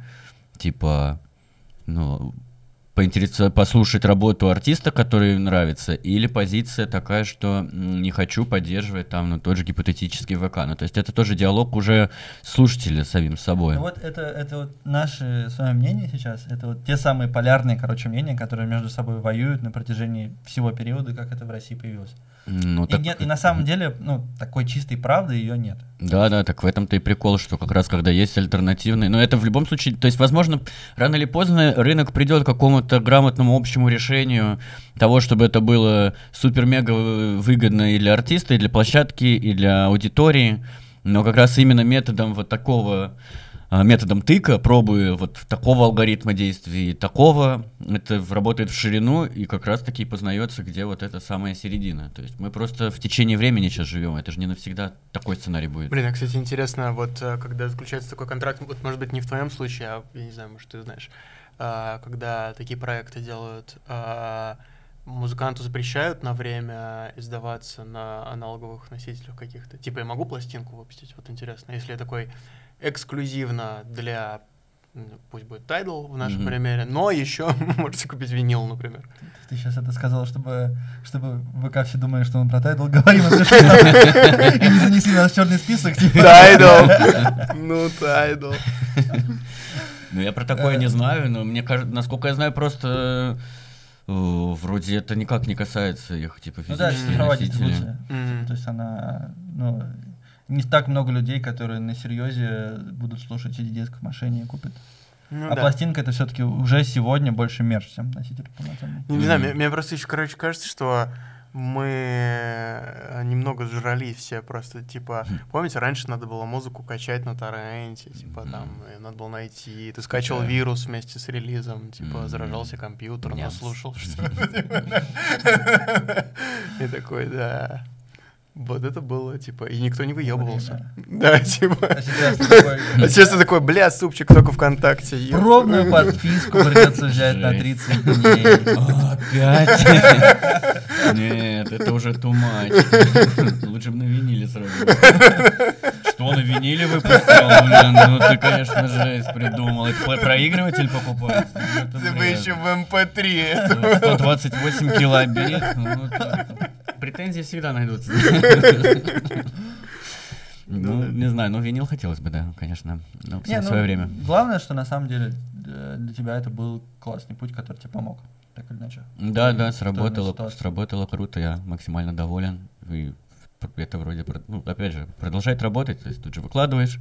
типа, ну, поинтересоваться, послушать работу артиста, который нравится, или позиция такая, что не хочу поддерживать там, ну, тот же гипотетический ВК. Ну, то есть это тоже диалог уже слушателя с самим собой. Ну вот это, это вот наше с вами мнение сейчас, это вот те самые полярные, короче, мнения, которые между собой воюют на протяжении всего периода, как это в России появилось. Ну, И, так- нет, и на самом деле, ну, такой чистой правды ее нет. Да, да, так в этом-то и прикол, что как раз когда есть альтернативные. Но это в любом случае, то есть, возможно, рано или поздно рынок придет к какому-то грамотному общему решению того, чтобы это было супер-мега выгодно и для артиста, и для площадки, и для аудитории. Но как раз именно методом вот такого методом тыка, пробуя вот такого алгоритма действий такого, это работает в ширину и как раз таки познается, где вот эта самая середина. То есть мы просто в течение времени сейчас живем, это же не навсегда такой сценарий будет. Блин, а, кстати, интересно, вот э, когда заключается такой контракт, вот может быть не в твоем случае, а я не знаю, может ты знаешь, а, когда такие проекты делают, а, музыканту запрещают на время издаваться на аналоговых носителях каких-то. Типа я могу пластинку выпустить? Вот интересно, если я такой эксклюзивно для пусть будет Tidal в нашем Мгм. примере, но еще можете купить винил, например. Ты сейчас это сказал, чтобы, чтобы ВК все думали, что мы про Тайдл говорим, а и не занесли нас в черный список. типа. Tidal! Ну, Tidal. Ну, я про такое Э. не знаю, но мне кажется, насколько я знаю, просто э, вроде это никак не касается их, типа, Ну да, физических цифровая дистрибуция. Мгм. То есть она, ну, не так много людей, которые на серьезе будут слушать CD-диск в машине и купят. Ну а да. пластинка это все-таки уже сегодня больше мерч, чем носитель полноценный. Не, не знаю, мне, мне просто еще, короче, кажется, что мы э, немного сжрались все просто, типа, помните, раньше надо было музыку качать на торренте, типа, там, надо было найти, ты скачивал Да. вирус вместе с релизом, типа, заражался компьютер, наслушал что И такой, да. Вот это было, типа, и никто не выебывался. Да, типа. А сейчас ты такой, А сейчас ты такой, бля, супчик только ВКонтакте. еб». Пробную подписку придется взять на Жесть. 30 дней. Опять? Нет, это уже much. Лучше бы на виниле сразу. Что, на виниле выпустил? Блин, ну ты, конечно, жесть придумал. Это проигрыватель покупать? Ну, Ты бы еще в эм MP3 это 128 килобит. Претензии всегда найдутся. Ну, не знаю, ну винил хотелось бы, да, конечно. Ну, Не, в ну, свое время. Главное, что на самом деле э, для тебя это был классный путь, который тебе помог. Так или иначе. Да, да, сработало, сработало круто, я максимально доволен. И это вроде, ну, опять же, продолжает работать, то есть тут же выкладываешь,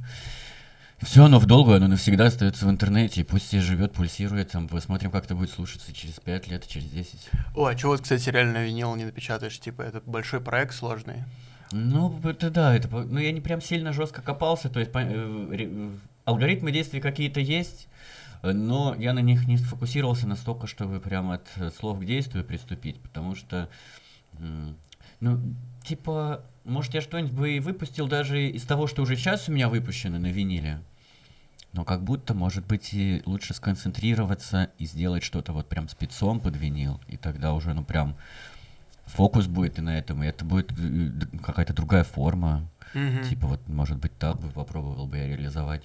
все оно в долгую, оно навсегда остается в интернете, и пусть себе живет, пульсирует, там, посмотрим, как это будет слушаться через 5 лет, через 10. О, а чего вот, кстати, реально винил не напечатаешь? Типа, это большой проект сложный. Ну, это да, это, ну, я не прям сильно жестко копался, то есть по- э, э, алгоритмы действий какие-то есть, э, но я на них не сфокусировался настолько, чтобы прям от э, слов к действию приступить, потому что, ну, типа, может, я что-нибудь бы и выпустил даже из того, что уже сейчас у меня выпущено на виниле, но как будто, может быть, и лучше сконцентрироваться и сделать что-то вот прям спецом под винил, и тогда уже, ну, прям фокус будет и на этом, и это будет э, д- какая-то другая форма. Мгм. Типа вот, может быть, так бы попробовал бы я реализовать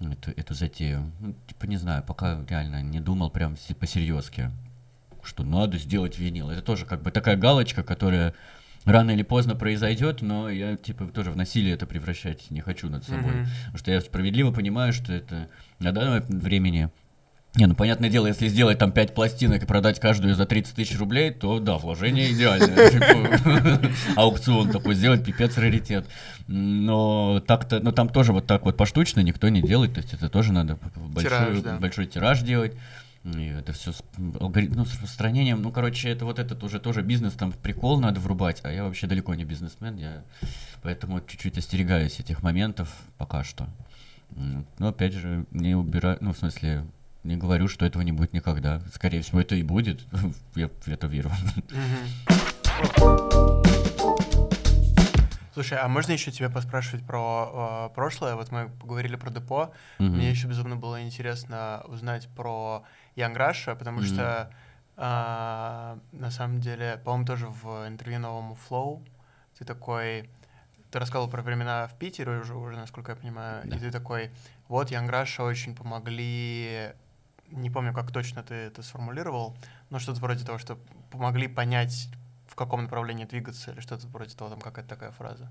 эту, эту затею. Ну, типа, не знаю, пока реально не думал прям по-серьезки, что надо сделать винил. Это тоже как бы такая галочка, которая рано или поздно произойдет, но я типа тоже в насилие это превращать не хочу над собой. Мгм. Потому что я справедливо понимаю, что это на данном времени не, ну понятное дело, если сделать там 5 пластинок и продать каждую за 30 тысяч рублей, то да, вложение идеальное. Типа, Аукцион такой сделать, пипец раритет. Но так-то, но там тоже вот так вот поштучно никто не делает, то есть это тоже надо большой тираж делать. И это все с м, алгоритм, ну, с распространением. Ну, короче, это вот этот уже тоже бизнес, там прикол надо врубать, а я вообще далеко не бизнесмен, я поэтому чуть-чуть остерегаюсь этих моментов пока что. Но опять же, не убираю, ну, в смысле, не говорю, что этого не будет никогда. Скорее всего, это и будет. Я в это верю. Слушай, а можно еще тебя поспрашивать про э, прошлое? Вот мы поговорили про депо. Мгм. Мне еще безумно было интересно узнать про Young Russia, потому Мгм. что а, на самом деле, по-моему, тоже в интервью новому Flow ты такой, ты рассказывал про времена в Питере уже, уже насколько я понимаю, Да. и ты такой, вот Young Russia очень помогли, не помню, как точно ты это сформулировал, но что-то вроде того, что помогли понять, в каком направлении двигаться, или что-то вроде того, там какая-то такая фраза.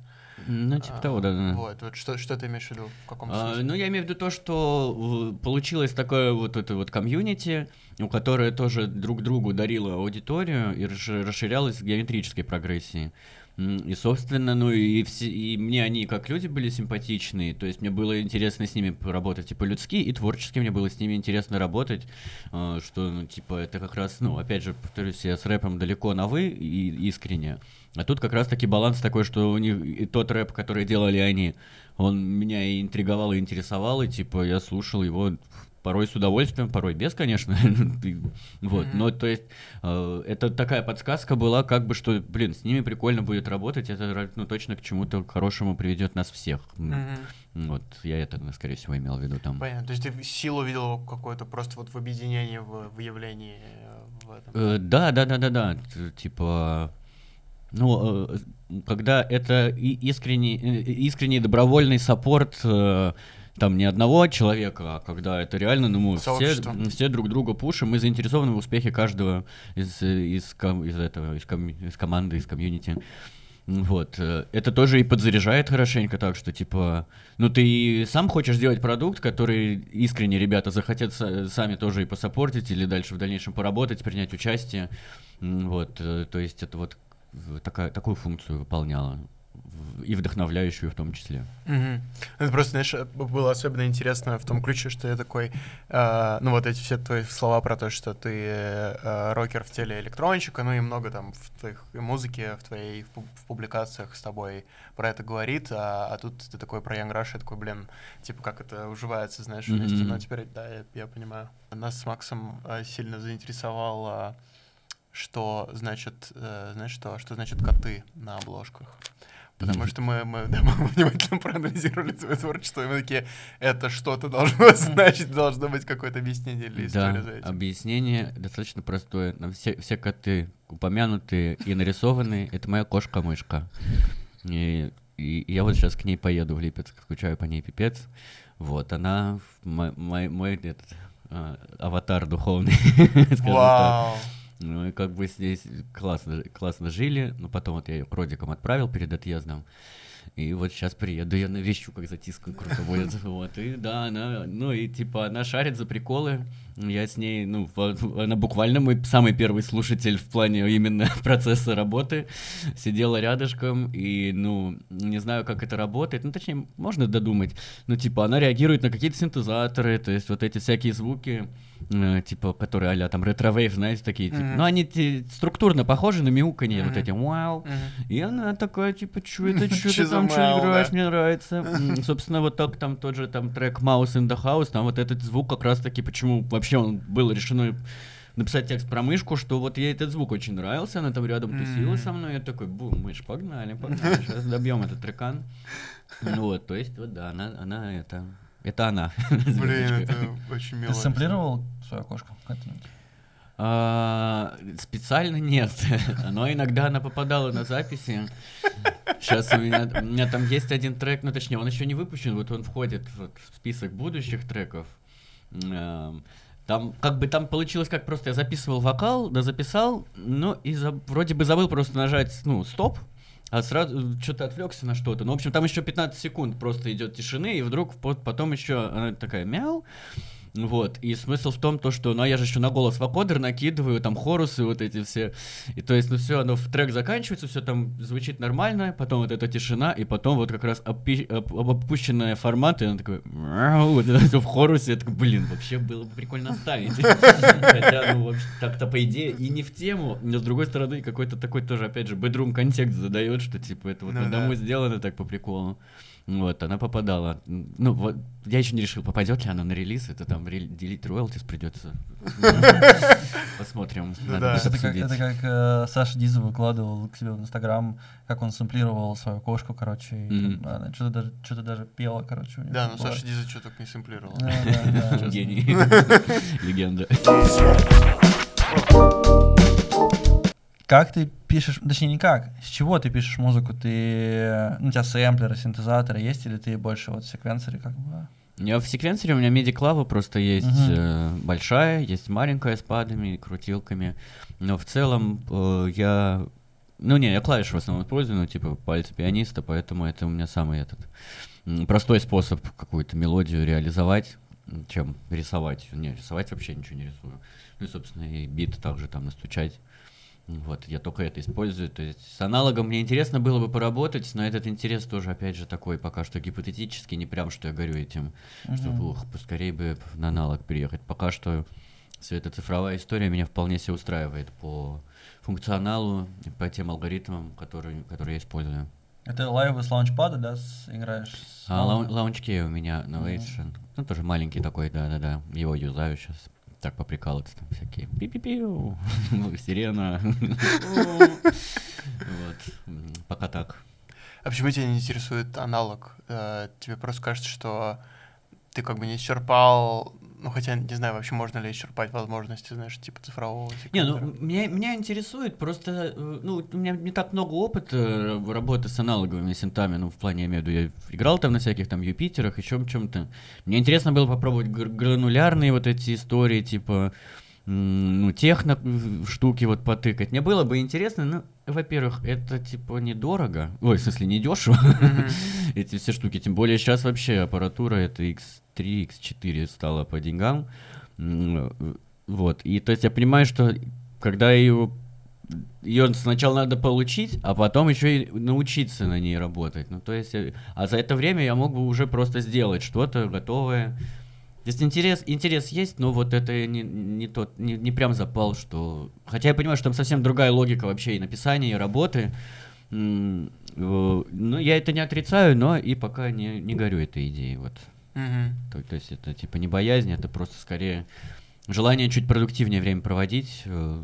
Ну, типа А, того, да, да. Вот, вот что, что ты имеешь в виду, в каком А, смысле? ну, я имею в виду то, что э, получилось такое вот это вот комьюнити, у которое тоже друг другу дарило аудиторию и расш- расширялось в геометрической прогрессии. И, собственно, ну и, все, и мне они как люди были симпатичные, то есть мне было интересно с ними поработать и по-людски, и творчески мне было с ними интересно работать, а, что, ну, типа, это как раз, ну, опять же, повторюсь, я с рэпом далеко на «вы» и искренне, а тут как раз-таки баланс такой, что у них и тот рэп, который делали они, он меня и интриговал, и интересовал, и типа я слушал его порой с удовольствием, порой без, конечно. Вот, но то есть э, это такая подсказка была, как бы, что, блин, с ними прикольно будет работать, это ну, точно к чему-то хорошему приведет нас всех. Вот, я это, ну, скорее всего, имел в виду там. Понятно. То есть ты силу видел какую-то просто вот в объединении, в, в явлении э, в этом. Э, Да, да, да, да, да. Типа, ну, э, когда это искренний, э, искренний добровольный саппорт там не одного человека, а когда это реально, ну, мы все, все друг друга пушим, мы заинтересованы в успехе каждого из, э, из, ком- из этого, из, ком- из команды, из комьюнити. Вот. э, Это тоже и подзаряжает хорошенько, так что, типа, ну, ты сам хочешь сделать продукт, который искренне ребята захотят са- сами тоже и посаппортить, или дальше в дальнейшем поработать, принять участие. Вот. э, То есть это вот в- такая, такую функцию выполняла. И вдохновляющую в том числе. Мгм. Это просто, знаешь, было особенно интересно в том ключе, что я такой, э, ну вот эти все твои слова про то, что ты э, рокер в теле электронщика, ну и много там в твоих музыке, в твоей в, в публикациях с тобой про это говорит, а, а тут ты такой про Young Rush, я такой, блин, типа как это уживается, знаешь, вместе, Мгм. но теперь, да, я, я понимаю. Нас с Максом э, сильно заинтересовало, что значит, э, знаешь что, что значит коты на обложках. Потому что мы, мы, да, мы внимательно проанализировали твое творчество, и мы такие, это что-то должно значить, должно быть какое-то объяснение или история за Да, этим. объяснение достаточно простое. Все, все коты упомянутые и нарисованные, это моя кошка-мышка. И, и я вот сейчас к ней поеду в Липецк, скучаю по ней пипец. Вот, она в мо- мой, мой этот, а, аватар духовный. Вау! Ну и как бы здесь классно, классно жили, но потом вот я ее к родикам отправил перед отъездом. И вот сейчас приеду, я навещу, как затискан круто будет. Вот, и да, она, ну и типа она шарит за приколы. Я с ней, ну, она буквально мой самый первый слушатель в плане именно процесса работы. Сидела рядышком, и, ну, не знаю, как это работает. Ну, точнее, можно додумать. Ну, типа, она реагирует на какие-то синтезаторы, то есть вот эти всякие звуки, э, типа, которые а там retrowave, знаете, такие, типа. Мгм. Ну, они те- структурно похожи на мяуканье, вот Мгм. эти вау. Мгм. И она такая, типа, что это, Чё ты там, мяу, играешь, мне нравится. Собственно, вот так там тот же там трек Mouse in the House, там вот этот звук как раз-таки, почему вообще он было решено написать текст про мышку, что вот ей этот звук очень нравился, она там рядом тусила со мной, я такой, бум, мышь, погнали, погнали, сейчас добьем этот трекан. Ну Вот, то есть, вот да, она, она это, это она. Блин, это очень мило. Ты сэмплировал свою кошку как-нибудь? А, специально нет, но иногда она попадала на записи. Сейчас у меня, у меня там есть один трек, ну точнее, он еще не выпущен, вот он входит вот в список будущих треков. Эм, Там как бы там получилось, как просто я записывал вокал, да записал, ну и за- вроде бы забыл просто нажать, ну, стоп, а сразу что-то отвлекся на что-то. Ну, в общем, там еще 15 секунд просто идет тишины, и вдруг по- потом еще она такая мяу. Вот, и смысл в том, то, что, ну, а я же еще на голос вокодер накидываю, там, хорусы вот эти все, и то есть, ну, все, оно в трек заканчивается, все там звучит нормально, потом вот эта тишина, и потом вот как раз опи- оп- оп- опущенная формат, и она такой, вот это все в хорусе, я такой, блин, вообще было бы прикольно оставить. Хотя, ну, вообще, так-то, по идее, и не в тему, но, с другой стороны, какой-то такой тоже, опять же, бедрум контекст задает, что, типа, это вот Ну на дому сделано так по приколу. Вот, она попадала. Ну, вот, я еще не решил, попадет ли она на релиз, это там делить роялтис придется. Посмотрим. Это как, э, Саша Диза выкладывал к себе в Инстаграм, как он сэмплировал свою кошку, короче, что-то даже, что-то даже пела, короче. Да, было. Саша Диза что только не сэмплировал. Гений. Легенда. Как ты пишешь, точнее не как, с чего ты пишешь музыку? Ты, ну, у тебя сэмплеры, синтезаторы есть, или ты больше вот секвенсоры как бы? Меня в секвенсоре у меня MIDI-клава просто есть Мгм. э, большая, есть маленькая с падами, крутилками. Но в целом э, я... Ну не, я клавиши в основном использую, ну типа пальцы пианиста, поэтому это у меня самый этот простой способ какую-то мелодию реализовать, чем рисовать. Не, рисовать вообще ничего не рисую. Ну и, собственно, и бит также там настучать. Вот, я только это использую. То есть с аналогом мне интересно было бы поработать, но этот интерес тоже, опять же, такой пока что гипотетический, не прям, что я горю этим, что, Мгм. ух, поскорее бы на аналог переехать. Пока что все эта цифровая история меня вполне себе устраивает по функционалу, и по тем алгоритмам, которые, которые я использую. Это лайвы с лаунчпада, да, с- играешь? с А лаун- лаун- лаунчкей у меня Novation, ну тоже маленький такой, да-да-да, его юзаю сейчас. Так поприкалываться, там всякие пи-пи-пиу, сирена. Вот, пока так. А почему тебя не интересует аналог? Э, Тебе просто кажется, что ты как бы не исчерпал, ну хотя не знаю, вообще можно ли исчерпать возможности, знаешь, типа цифрового Не, ну меня, меня интересует просто, э, ну у меня не так много опыта э, работы с аналоговыми синтами, ну в плане, я имею в виду, я играл там на всяких там Юпитерах, еще чем-то. Мне интересно было попробовать гр- гранулярные вот эти истории, типа, ну техно штуки вот потыкать. Мне было бы интересно, ну, во-первых, это типа недорого, ой, в смысле, недешево, Мгм. эти все штуки. Тем более сейчас вообще аппаратура это X3, X4 стала по деньгам. Вот. И то есть я понимаю, что когда ее ее сначала надо получить, а потом еще и научиться на ней работать. Ну, то есть, э, а за это время я мог бы уже просто сделать что-то готовое. То есть интерес, интерес есть, но вот это не, не тот, не, не прям запал, что... Хотя я понимаю, что там совсем другая логика вообще и написания, и работы. Э, Ну, я это не отрицаю, но и пока не, не горю этой идеей, вот. Мгм. То, то есть это типа не боязнь, это просто скорее желание чуть продуктивнее время проводить э,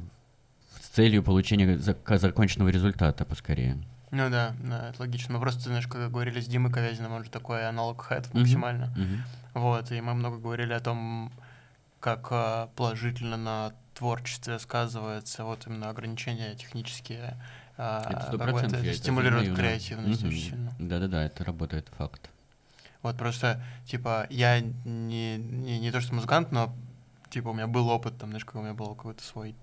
с целью получения зак- законченного результата поскорее. Ну да, да, это логично. Мы просто, знаешь, когда говорили с Димой Ковязиным, он же такой аналог хэт максимально. Мгм. Вот, и мы много говорили о том, как а, положительно на творчестве сказывается вот именно ограничения технические. а, Это как сто бы процентов. это я это стимулирует да. креативность Мгм. очень сильно. Да-да-да, это работает, факт. Вот просто, типа, я не, не, не то что музыкант, но, типа, у меня был опыт, там, знаешь, у меня был какой-то свой,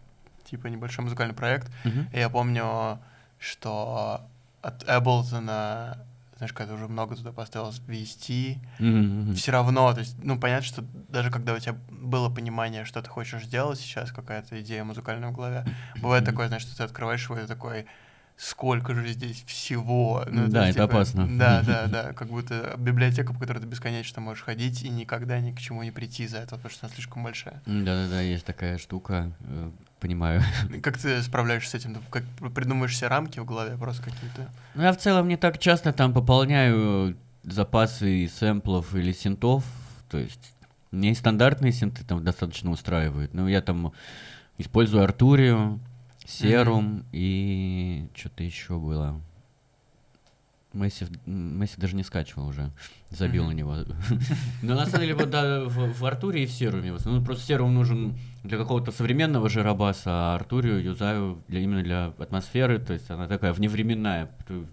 типа, небольшой музыкальный проект, Мгм. и я помню, что от Эблтона знаешь, когда уже много туда поставил вести, Мгм, мгм. все равно, то есть, ну, понятно, что даже когда у тебя было понимание, что ты хочешь сделать сейчас, какая-то идея музыкальная в голове, бывает такое, знаешь, что ты открываешь его и такой, сколько же здесь всего. Ну, Да, есть, это опасно. Да, да, да, как будто библиотека, по которой ты бесконечно можешь ходить и никогда ни к чему не прийти из-за этого, потому что она слишком большая. М, Да-да-да, есть такая штука, э, понимаю. Как ты справляешься с этим? Ты Как придумаешь себе рамки в голове просто какие-то? Ну, я в целом не так часто там пополняю запасы и сэмплов или синтов, то есть мне и стандартные синты там достаточно устраивают, но я там использую Артурию, Серум и что-то еще было. Massive, м, Massive даже не скачивал уже, забил Мгм. на него. Но на самом деле вот да, в, в Артуре и в Серуме. в основном просто Серум нужен для какого-то современного жарабаса, а Артурию юзаю для, именно для атмосферы, то есть она такая вневременная,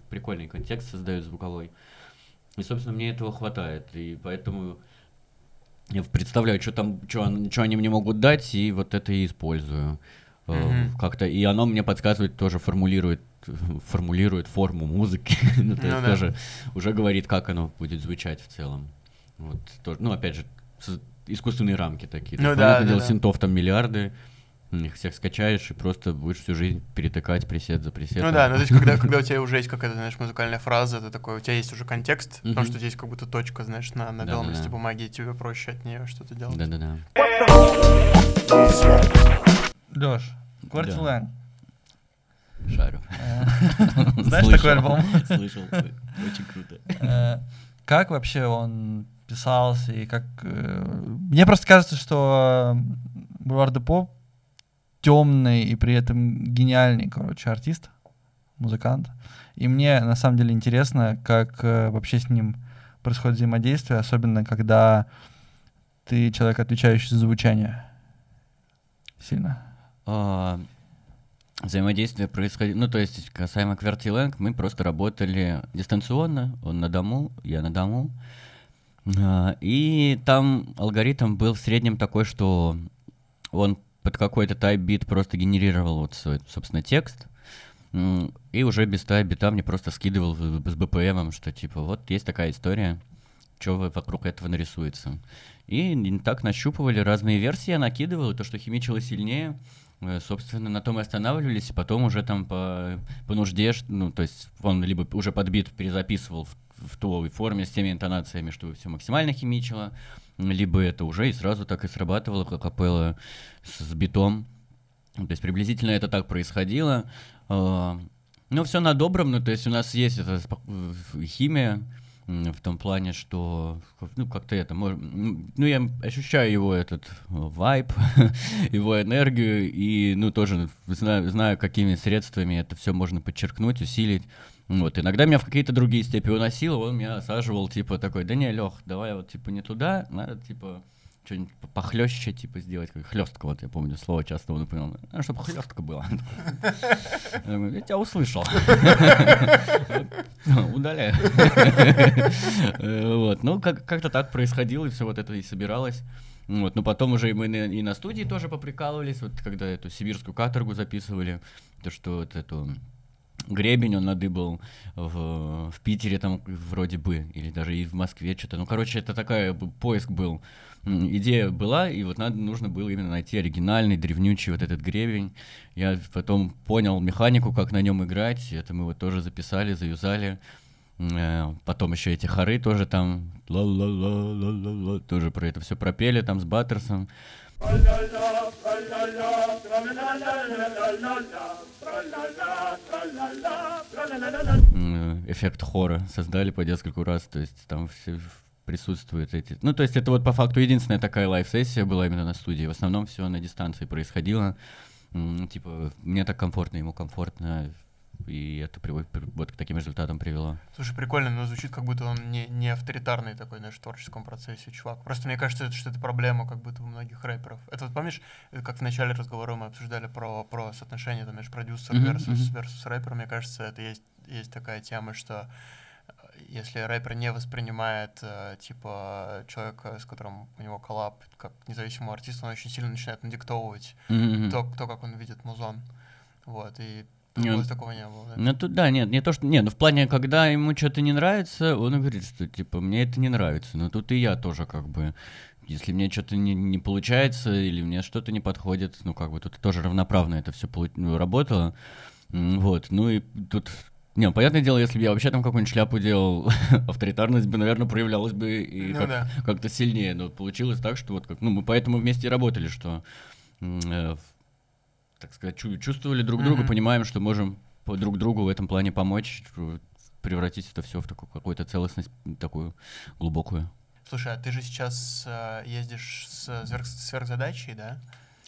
прикольный контекст создает звуковой. И, собственно, мне этого хватает, и поэтому я представляю, что там, что они мне могут дать, и вот это и использую. Мгм. Как-то, и оно мне подсказывает, тоже формулирует, формулирует форму музыки, ну, то Ну есть да. тоже уже говорит, как оно будет звучать в целом. Вот, тоже, ну, опять же, искусственные рамки такие. Ну да, да, дело, да. синтов там миллиарды, их всех скачаешь и просто будешь всю жизнь перетыкать пресет за пресетом. Ну да, ну то есть когда, когда у тебя уже есть какая-то, знаешь, музыкальная фраза, это такой, у тебя есть уже контекст, потому Мгм. что здесь как будто точка, знаешь, на, на белом листе бумаги, и тебе проще от нее что-то делать. Да-да-да. Леш. Лэнг. Шарю. Знаешь такой альбом? Слышал. Очень круто. Э, Как вообще он писался и как... э, Мне просто кажется, что Бульвар Депо темный и при этом гениальный, короче, артист, музыкант. И мне на самом деле интересно, как э, вообще с ним происходит взаимодействие, особенно когда ты человек, отвечающий за звучание. Сильно. А, Взаимодействие происходило, ну, то есть, касаемо QWERTY Lang, мы просто работали дистанционно, он на дому, я на дому, А, и там алгоритм был в среднем такой, что он под какой-то тайп-бит просто генерировал вот свой, собственно, текст, и уже без тайп-бита мне просто скидывал с BPM, что типа вот есть такая история, что вокруг этого нарисуется. И так нащупывали разные версии, я накидывал, и то, что химичило сильнее, собственно, на том и останавливались, и потом уже там по, по нужде, ну, то есть он либо уже под бит перезаписывал в, в той форме с теми интонациями, чтобы все максимально химичило, либо это уже и сразу так и срабатывало, капелла с, с битом. То есть приблизительно это так происходило. А, Ну, все на добром, ну, то есть у нас есть эта в- химия, в том плане, что, ну, как-то это, мож- м, ну, я ощущаю его этот вайб, его энергию, и, ну, тоже знаю, знаю, какими средствами это все можно подчеркнуть, усилить. Вот, иногда меня в какие-то другие степи уносило, он меня осаживал, типа, такой, да не, Лех, давай вот, типа, не туда, надо, типа, что-нибудь похлеще, типа, сделать, как хлестка, вот я помню, слово часто он упоминал, «Надо, чтобы хлестка была. Я тебя услышал. Удаляю. Вот, ну, как- как-то так происходило, и все вот это и собиралось. Вот, но потом уже мы и на студии тоже поприкалывались, вот когда эту сибирскую каторгу записывали, то что вот эту гребень он надыбал в, в Питере там вроде бы, или даже и в Москве что-то. Ну, короче, это такая поиск был. Идея была, и вот надо, нужно было именно найти оригинальный, древнючий вот этот гребень. Я потом понял механику, как на нем играть, это мы вот тоже записали, заюзали. Э, Потом еще эти хоры тоже там ла-ла-ла-ла-ла-ла, тоже про это все пропели там с Баттерсом. М, эффект хора создали по нескольку раз, то есть там все присутствуют эти... Ну, то есть это вот по факту единственная такая лайв-сессия была именно на студии. В основном все на дистанции происходило. Типа, мне так комфортно, ему комфортно, и это приводит при- вот к таким результатам привело. Слушай, прикольно, но звучит, как будто он не, не авторитарный такой, знаешь, в творческом процессе чувак. Просто мне кажется, это, что это проблема как будто у многих рэперов. Это вот помнишь, это как в начале разговора мы обсуждали про, про соотношение, там, знаешь, продюсер Мгм, versus, versus рэпер. Мне кажется, это есть, есть такая тема, что э, если рэпер не воспринимает, э, типа, человека, с которым у него коллаб, как независимого артиста, он очень сильно начинает надиктовывать Мгм. то, то, как он видит музон. Вот, и У Ну, такого не было, да? Ну тут да, нет, не то, что... Не, ну в плане, когда ему что-то не нравится, он говорит, что типа мне это не нравится. Но тут и я тоже как бы... Если мне что-то не, не получается или мне что-то не подходит, ну как бы тут тоже равноправно это все работало. Вот, ну и тут... Не, понятное дело, если бы я вообще там какую-нибудь шляпу делал, авторитарность бы, наверное, проявлялась бы и Ну как- да. как-то сильнее. Но получилось так, что вот как... Ну, мы поэтому вместе и работали, что... э, так сказать, чу- чувствовали друг друга, Мгм. понимаем, что можем по- друг другу в этом плане помочь, превратить это все в такую какую-то целостность такую глубокую. Слушай, а ты же сейчас э, ездишь с сверх- сверхзадачей, да?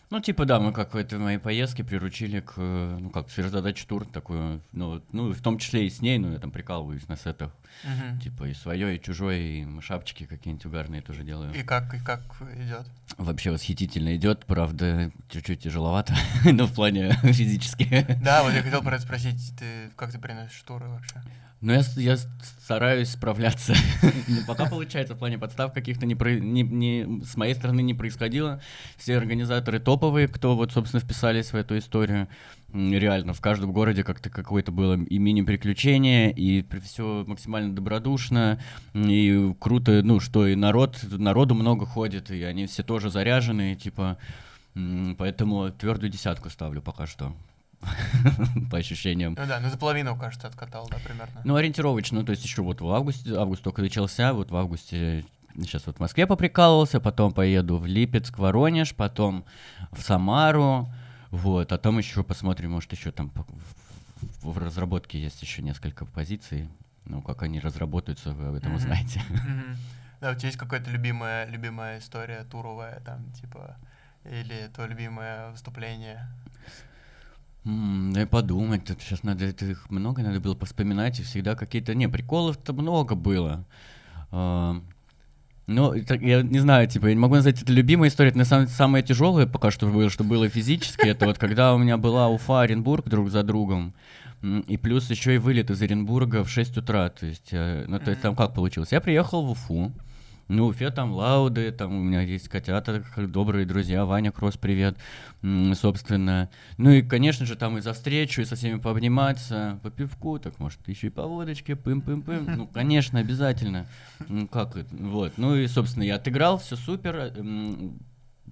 Ну, типа, да, мы как в этой моей поездке приручили к, э, ну, как, сверхзадачу тур такую, ну, ну, в том числе и с ней, ну, я там прикалываюсь на сетах, Мгм. типа, и свое, и чужое, и шапочки какие-нибудь угарные тоже делаю. И как, и как идет? Вообще восхитительно идет, правда, чуть-чуть тяжеловато, но в плане физически. Да, вот я хотел про это спросить, ты как ты приносишь туры вообще? Ну, я, я стараюсь справляться. Ну, Пока получается, в плане подстав каких-то не, не- не- с моей стороны не происходило. Все организаторы топовые, кто вот, собственно, вписались в эту историю. Реально, в каждом городе как-то какое-то было и мини-приключение, и все максимально добродушно, и круто, ну, что и народ, народу много ходит, и они все тоже заряжены, типа, поэтому твердую десятку ставлю пока что. По ощущениям. Ну да, ну за половину, кажется, откатал, да, примерно. Ну, ориентировочно, то есть еще вот в августе, август только начался, вот в августе сейчас вот в Москве поприкалывался, потом поеду в Липецк, Воронеж, потом в Самару, вот, а там еще посмотрим, может еще там в, в разработке есть еще несколько позиций, ну, как они разработаются, вы об этом узнаете. Да, у тебя есть какая-то любимая, любимая история туровая, там, типа, или твое любимое выступление? М, Да и подумать, тут сейчас надо, это их много надо было поспоминать, и всегда какие-то, не, приколов-то много было. А, Ну, так, я не знаю, типа, я не могу назвать это любимой историей, это на самом самое тяжелое пока что было, что было физически, это вот когда у меня была Уфа, Оренбург друг за другом, и плюс еще и вылет из Оренбурга в 6 утра, то есть, э, ну, то есть там как получилось? Я приехал в Уфу, ну, в Уфе там лауды, там у меня есть котята, как добрые друзья, Ваня Кросс, привет, собственно. Ну и, конечно же, там и за встречу, и со всеми пообниматься, по пивку, так, может, еще и по водочке, пым-пым-пым. Ну, конечно, обязательно. Ну, как это, вот. Ну и, собственно, я отыграл, все супер,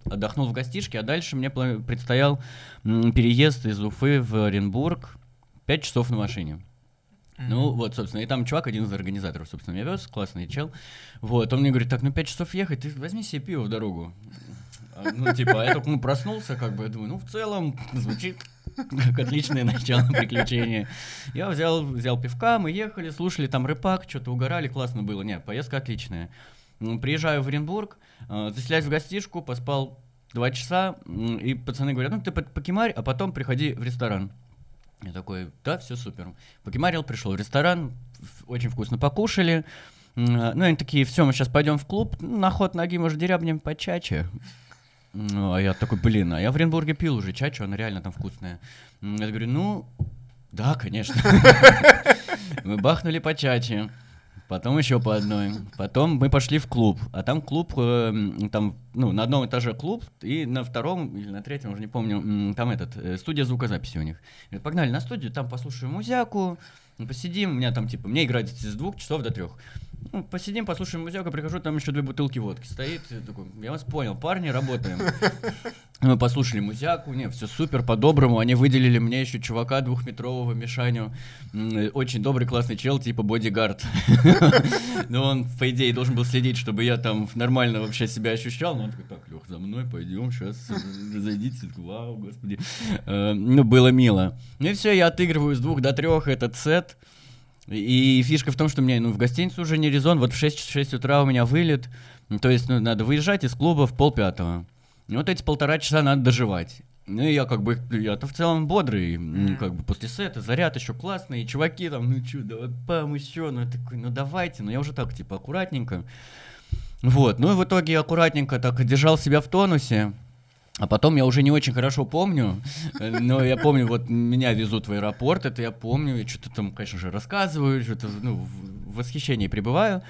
отдохнул в гостишке, а дальше мне предстоял переезд из Уфы в Оренбург, 5 часов на машине. Ну, вот, собственно, и там чувак, один из организаторов, собственно, меня вез, классный чел. Вот, он мне говорит, так, ну, пять часов ехать, ты возьми себе пиво в дорогу. А, Ну, типа, я только ну, проснулся, как бы, я думаю, ну, в целом, звучит как отличное начало приключения. Я взял, взял пивка, мы ехали, слушали там рэпак, что-то угорали, классно было. Нет, поездка отличная. Ну, Приезжаю в Оренбург, э, заселяюсь в гостишку, поспал два часа, и пацаны говорят, ну, ты по- покемарь, а потом приходи в ресторан. Я такой, да, все супер. Покемарил, пришел в ресторан, очень вкусно покушали. А, Ну, они такие, все, мы сейчас пойдем в клуб, на ход ноги, может, дерябнем по чаче. Ну, а я такой, блин, а я в Оренбурге пил уже чачу, она реально там вкусная. Я говорю, ну, да, конечно. Мы бахнули по чаче. Потом еще по одной. Потом мы пошли в клуб. А там клуб, э, там, ну, на одном этаже клуб, и на втором или на третьем, уже не помню, там этот, э, студия звукозаписи у них. Говорят, погнали на студию, там послушаем музяку, посидим. У меня там, типа, мне играть с двух часов до трех. Ну, посидим, послушаем музяку, прихожу, там еще две бутылки водки стоит. Я такой, я вас понял, парни, работаем. Мы послушали музяку, не, все супер, по-доброму. Они выделили мне еще чувака двухметрового Мишаню. Э, Очень добрый, классный чел, типа бодигард. Но он, по идее, должен был следить, чтобы я там нормально вообще себя ощущал. Но он такой, так, Лех, за мной пойдем, сейчас. Я такой, Вау, господи. Э, Ну, было мило. Ну и все, я отыгрываю с двух до трех этот сет. И фишка в том, что мне ну, в гостиницу уже не резон. Вот в 6, 6 утра у меня вылет. Ну, То есть ну, надо выезжать из клуба в полпятого. И вот эти полтора часа надо доживать. Ну, я как бы, я-то в целом бодрый, м, как бы после сета, заряд еще классный, и чуваки там, ну чё, давай пам еще, ну я такой, ну давайте, ну я уже так, типа, аккуратненько. Вот, ну и в итоге аккуратненько так держал себя в тонусе, а потом я уже не очень хорошо помню, но я помню, вот меня везут в аэропорт, это я помню, я что-то там, конечно же, рассказываю, что-то, ну, в восхищении пребываю.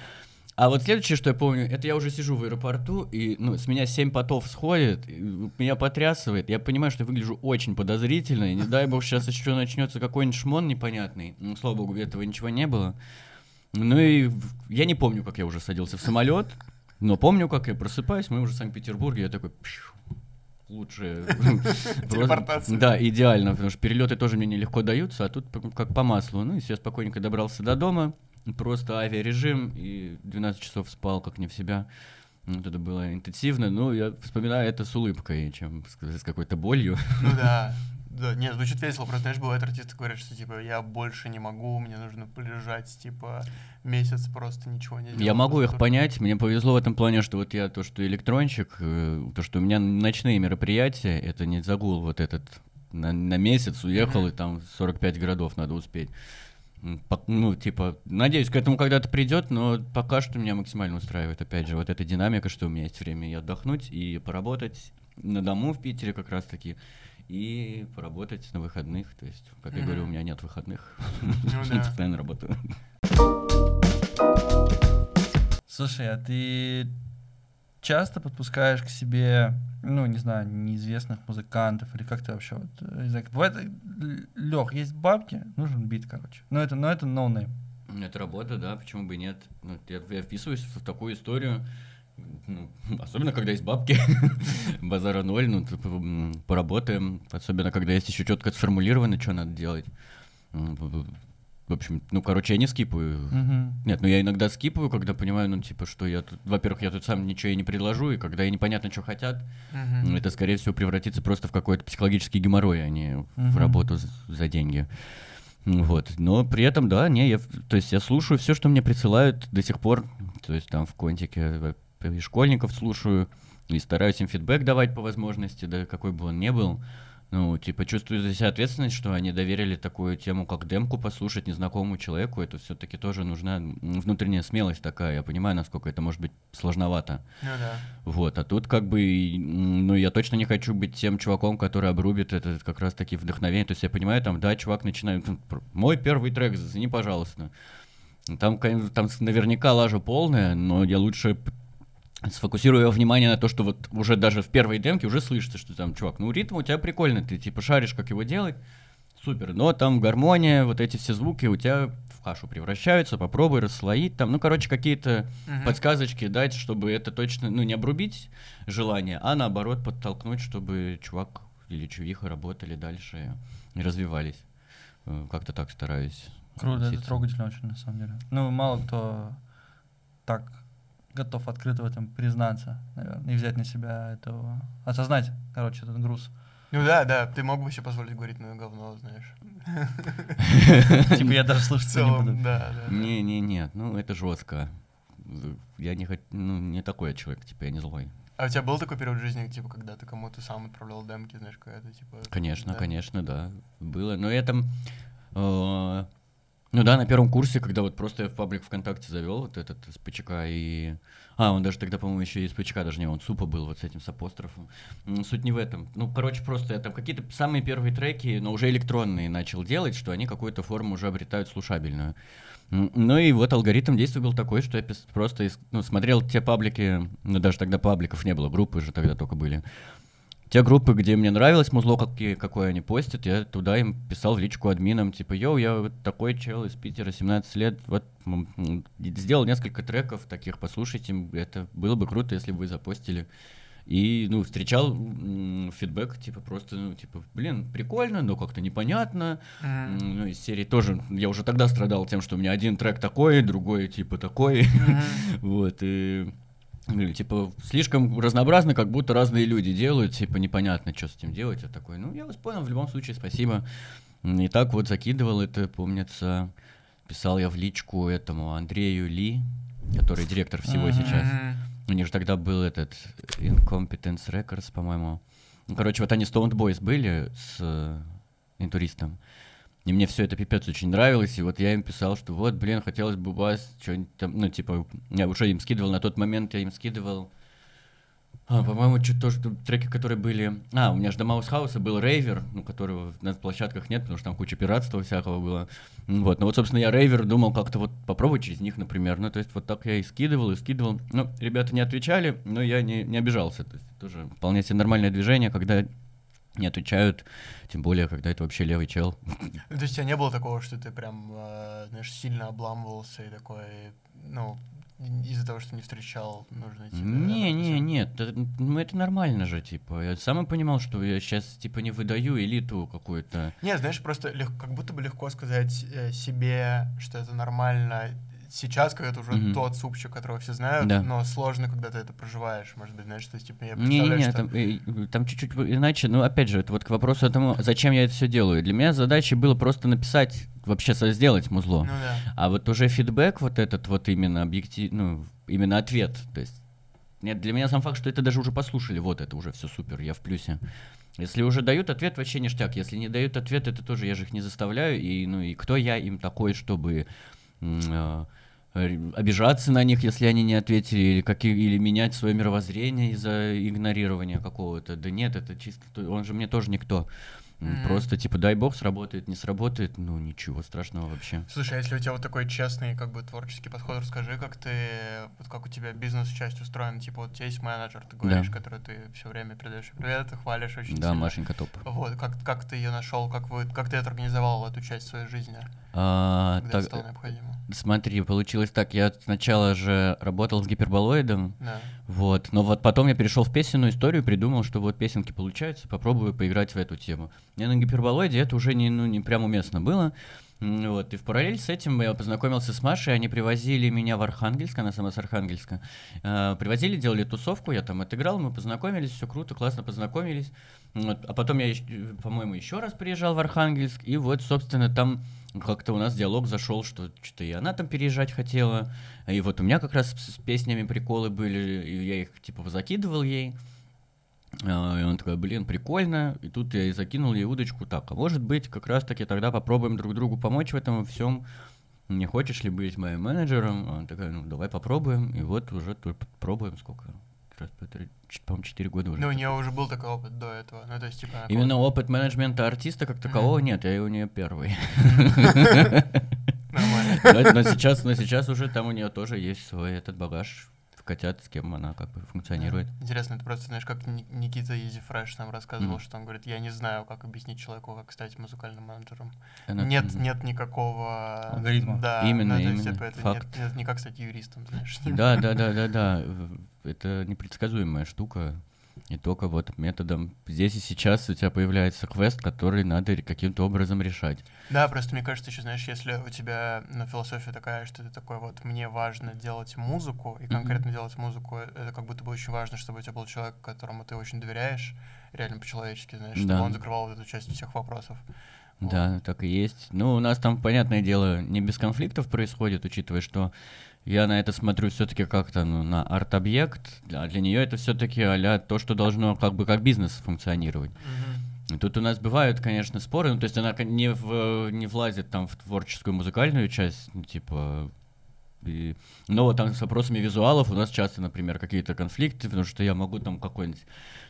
А вот следующее, что я помню, это я уже сижу в аэропорту, и ну, с меня семь потов сходит, и меня потрясывает. Я понимаю, что я выгляжу очень подозрительно, и не дай бог сейчас еще начнется какой-нибудь шмон непонятный. Ну, слава богу, этого ничего не было. Ну и я не помню, как я уже садился в самолет, но помню, как я просыпаюсь, мы уже в Санкт-Петербурге, я такой... «Пшу, Лучше... Телепортация. Да, идеально, потому что перелеты тоже мне нелегко даются, а тут как по маслу. Ну и все, спокойненько добрался до дома, просто авиарежим, и 12 часов спал, как не в себя. Вот это было интенсивно, но я вспоминаю это с улыбкой, чем с, с какой-то болью. Ну да. Да, нет, звучит весело, просто, знаешь, бывают артисты, говорят, что, типа, я больше не могу, мне нужно полежать, типа, месяц просто ничего не делать. Я могу их понять, мне повезло в этом плане, что вот я то, что электронщик, э, то, что у меня ночные мероприятия, это не загул вот этот на, на месяц уехал, и там 45 городов надо успеть. Ну, типа, надеюсь, к этому когда-то придет, но пока что меня максимально устраивает, опять же, вот эта динамика, что у меня есть время и отдохнуть, и поработать на дому в Питере как раз-таки, и поработать на выходных, то есть, как я говорю, у меня нет выходных, Ну да. постоянно работаю. Слушай, а ты часто подпускаешь к себе, ну, не знаю, неизвестных музыкантов, или как ты вообще вот, э, не знаю, бывает, Лех, есть бабки, нужен бит, короче. Но это, но это no name. Это работа, да, почему бы и нет. Ну, я, я вписываюсь в такую историю, ну, особенно когда есть бабки, базара ноль, ну, типа, поработаем, особенно когда есть еще четко сформулировано, что надо делать. В общем, ну, короче, я не скипаю. Мгм. Нет, ну я иногда скипаю, когда понимаю, ну, типа, что я тут, во-первых, я тут сам ничего и не предложу, и когда и непонятно, что хотят, ну, это, скорее всего, превратится просто в какой-то психологический геморрой, а не в Мгм. работу за деньги. Ну, Вот. Но при этом, да, не, я, в- то есть я слушаю все, что мне присылают до сих пор. То есть там в контике и школьников слушаю, и стараюсь им фидбэк давать по возможности, да какой бы он ни был. Ну, типа, чувствую за себя ответственность, что они доверили такую тему, как демку послушать незнакомому человеку. Это все-таки тоже нужна м, внутренняя смелость такая. Я понимаю, насколько это может быть сложновато. Ну да. Вот, а тут как бы, ну, я точно не хочу быть тем чуваком, который обрубит это как раз таки вдохновение. То есть я понимаю, там, да, чувак начинает, ну, мой первый трек, зацени, пожалуйста. Там, там наверняка лажа полная, но я лучше сфокусирую его внимание на то, что вот уже даже в первой демке уже слышится, что там, чувак, ну ритм у тебя прикольный, ты типа шаришь, как его делать, супер, но там гармония, вот эти все звуки у тебя в кашу превращаются, попробуй расслоить там, ну, короче, какие-то Мгм. подсказочки дать, чтобы это точно, ну, не обрубить желание, а наоборот подтолкнуть, чтобы чувак или чувиха работали дальше и развивались. Э, Как-то так стараюсь. Круто, это относиться. трогательно очень, на самом деле. Ну, мало кто так готов открыто в этом признаться, наверное, и взять на себя этого, осознать, короче, этот груз. Ну да, да, ты мог бы себе позволить говорить, ну говно, знаешь. Типа я даже В слушаться не целом, буду. Не, не, нет, ну это жестко. Я не хочу, ну, не такой я человек, типа, я не злой. А у тебя был такой период в жизни, типа, когда ты кому-то сам отправлял демки, знаешь, когда типа... Конечно, конечно, да, было. Но я там, э, ну да, на первом курсе, когда вот просто я в паблик ВКонтакте завел вот этот с и... А, он даже тогда, по-моему, еще и ПЧК, даже не он, Супа был вот с этим, с апострофом. Суть не в этом. Ну, короче, просто я там какие-то самые первые треки, но уже электронные начал делать, что они какую-то форму уже обретают слушабельную. Ну и вот алгоритм действия был такой, что я просто ну, смотрел те паблики, ну даже тогда пабликов не было, группы же тогда только были. Те группы, где мне нравилось музло, какие, какое они постят, я туда им писал в личку админам, типа, йоу, я вот такой чел из Питера, 17 лет, вот сделал несколько треков таких, послушайте, это было бы круто, если бы вы запостили. И, ну, встречал м, фидбэк, типа, просто, ну, типа, блин, прикольно, но как-то непонятно. М, Ну, из серии тоже, я уже тогда страдал тем, что у меня один трек такой, другой, типа, такой. Вот, и типа, слишком разнообразно, как будто разные люди делают, типа, непонятно, что с этим делать. Я такой, ну, я вас понял, в любом случае, спасибо. И так вот закидывал это, помнится, писал я в личку этому Андрею Ли, который директор всего сейчас. У них же тогда был этот Incompetence Records, по-моему. Ну, короче, вот они Stoned Boys были с э, интуристом. И мне все это пипец очень нравилось. И вот я им писал, что вот, блин, хотелось бы у вас что-нибудь там, ну, типа, я уже им скидывал на тот момент, я им скидывал А, по-моему, чуть тоже треки, которые были... А, у меня же до Маус Хауса был рейвер, ну, которого на площадках нет, потому что там куча пиратства всякого было. Вот, ну вот, собственно, я рейвер думал как-то вот попробовать через них, например. Ну, то есть вот так я и скидывал, и скидывал. Ну, ребята не отвечали, но я не, не обижался. То есть тоже вполне себе нормальное движение, когда не отвечают, тем более, когда это вообще левый чел. Ну, То есть у тебя не было такого, что ты прям, э, знаешь, сильно обламывался и такой, ну, из-за того, что не встречал нужный тебе... Не, не, репрезент- нет, это, ну это нормально же, типа. Я сам понимал, что я сейчас, типа, не выдаю элиту какую-то. Не, знаешь, просто лег- как будто бы легко сказать э, себе, что это нормально сейчас, когда ты уже Мгм. тот супчик, которого все знают, Да. но сложно, когда ты это проживаешь, может быть, знаешь, что типа я Не, представляю, не, что... там, э, там чуть-чуть иначе, но опять же, это вот к вопросу о тому, зачем я это все делаю. Для меня задачей было просто написать, вообще сделать музло. Ну да. А вот уже фидбэк вот этот вот именно объектив, ну, именно ответ, то есть нет, для меня сам факт, что это даже уже послушали, вот это уже все супер, я в плюсе. Если уже дают ответ, вообще ништяк. Если не дают ответ, это тоже я же их не заставляю. И, ну, и кто я им такой, чтобы э, э, обижаться на них, если они не ответили, или, какие, или менять свое мировоззрение из-за игнорирования какого-то. Да нет, это чисто, то- он же мне тоже никто. Мгм. Просто типа дай бог сработает, не сработает, ну ничего страшного вообще. Слушай, а если у тебя вот такой честный, как бы, творческий подход, расскажи, как ты, вот как у тебя бизнес-часть устроена, типа, вот у тебя есть менеджер, ты говоришь, который ты все время передаешь привет, ты хвалишь очень Да, сильно. Машенька топ. Вот, как, как ты ее нашел, как, вы, как ты это организовал, эту часть своей жизни, А, когда так, это стало необходимо? Смотри, получилось так, я сначала же работал с гиперболоидом, Да. вот, но вот потом я перешел в песенную историю, придумал, что вот песенки получаются, попробую поиграть в эту тему. Мне на гиперболоиде это уже не, ну, не прям уместно было, вот, и в параллель с этим я познакомился с Машей, они привозили меня в Архангельск, она сама с Архангельска, Э, привозили, делали тусовку, я там отыграл, мы познакомились, все круто, классно познакомились, вот, а потом я, по-моему, еще раз приезжал в Архангельск, и вот, собственно, там как-то у нас диалог зашел, что что-то и она там переезжать хотела, и вот у меня как раз с песнями приколы были, и я их типа закидывал ей. А, И он такой, блин, прикольно. И тут я и закинул ей удочку. Так, а может быть, как раз-таки тогда попробуем друг другу помочь в этом всем. Не хочешь ли быть моим менеджером? Она такая, ну давай попробуем. И вот уже тут пробуем сколько? Раз, по-моему, 4 года уже. Ну, у нее уже был такой опыт до этого, ну, то есть, типа... Именно опыт менеджмента артиста как такового нет, я у нее первый. Нормально. Но сейчас уже там у нее тоже есть свой этот багаж котят, с кем она как бы функционирует. Интересно, это просто, знаешь, как Ни- Никита Изи Фреш нам рассказывал, Мгм. что он говорит, я не знаю, как объяснить человеку, как стать музыкальным менеджером. Она- Нет, мгм. нет никакого... Алгоритма. Да, Именно, ну, именно, это факт. Нет, нет, не как стать юристом, знаешь. Да, да, да, да, да. Это непредсказуемая штука. И только вот методом здесь и сейчас у тебя появляется квест, который надо каким-то образом решать. Да, просто мне кажется, еще, знаешь, если у тебя ну, философия такая, что ты такой вот, мне важно делать музыку, и конкретно делать музыку, э, это как будто бы очень важно, чтобы у тебя был человек, которому ты очень доверяешь, реально по-человечески, знаешь, чтобы Да. он закрывал вот эту часть всех вопросов. Вот. Да, так и есть. Ну, у нас там, понятное дело, не без конфликтов происходит, учитывая, что я на это смотрю все-таки как-то ну, на арт-объект, а для нее это все-таки а то, что должно как бы как бизнес функционировать. Мгм. И Тут у нас бывают, конечно, споры, ну, то есть она не, в, не влазит там в творческую музыкальную часть, ну, типа... и- Но вот там с вопросами визуалов у нас часто, например, какие-то конфликты, потому что я могу там какой-нибудь,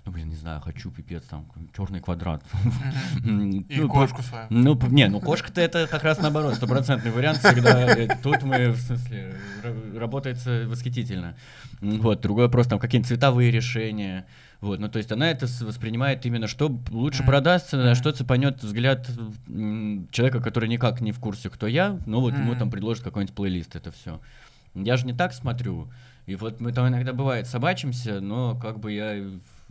ну, блин, не знаю, хочу пипец, там, черный квадрат. И Ну, кошку свою. ну, не, ну кошка-то это как раз наоборот, стопроцентный вариант всегда. Тут мы, в смысле, ра- работает э, восхитительно. Вот, другой вопрос, там какие-нибудь цветовые решения. Вот, ну то есть она это воспринимает именно, что лучше Мгм. продастся, на что цепанет взгляд человека, который никак не в курсе, кто я, ну вот ему Мгм. там предложат какой-нибудь плейлист, это все. Я же не так смотрю. И вот мы там иногда бывает собачимся, но как бы я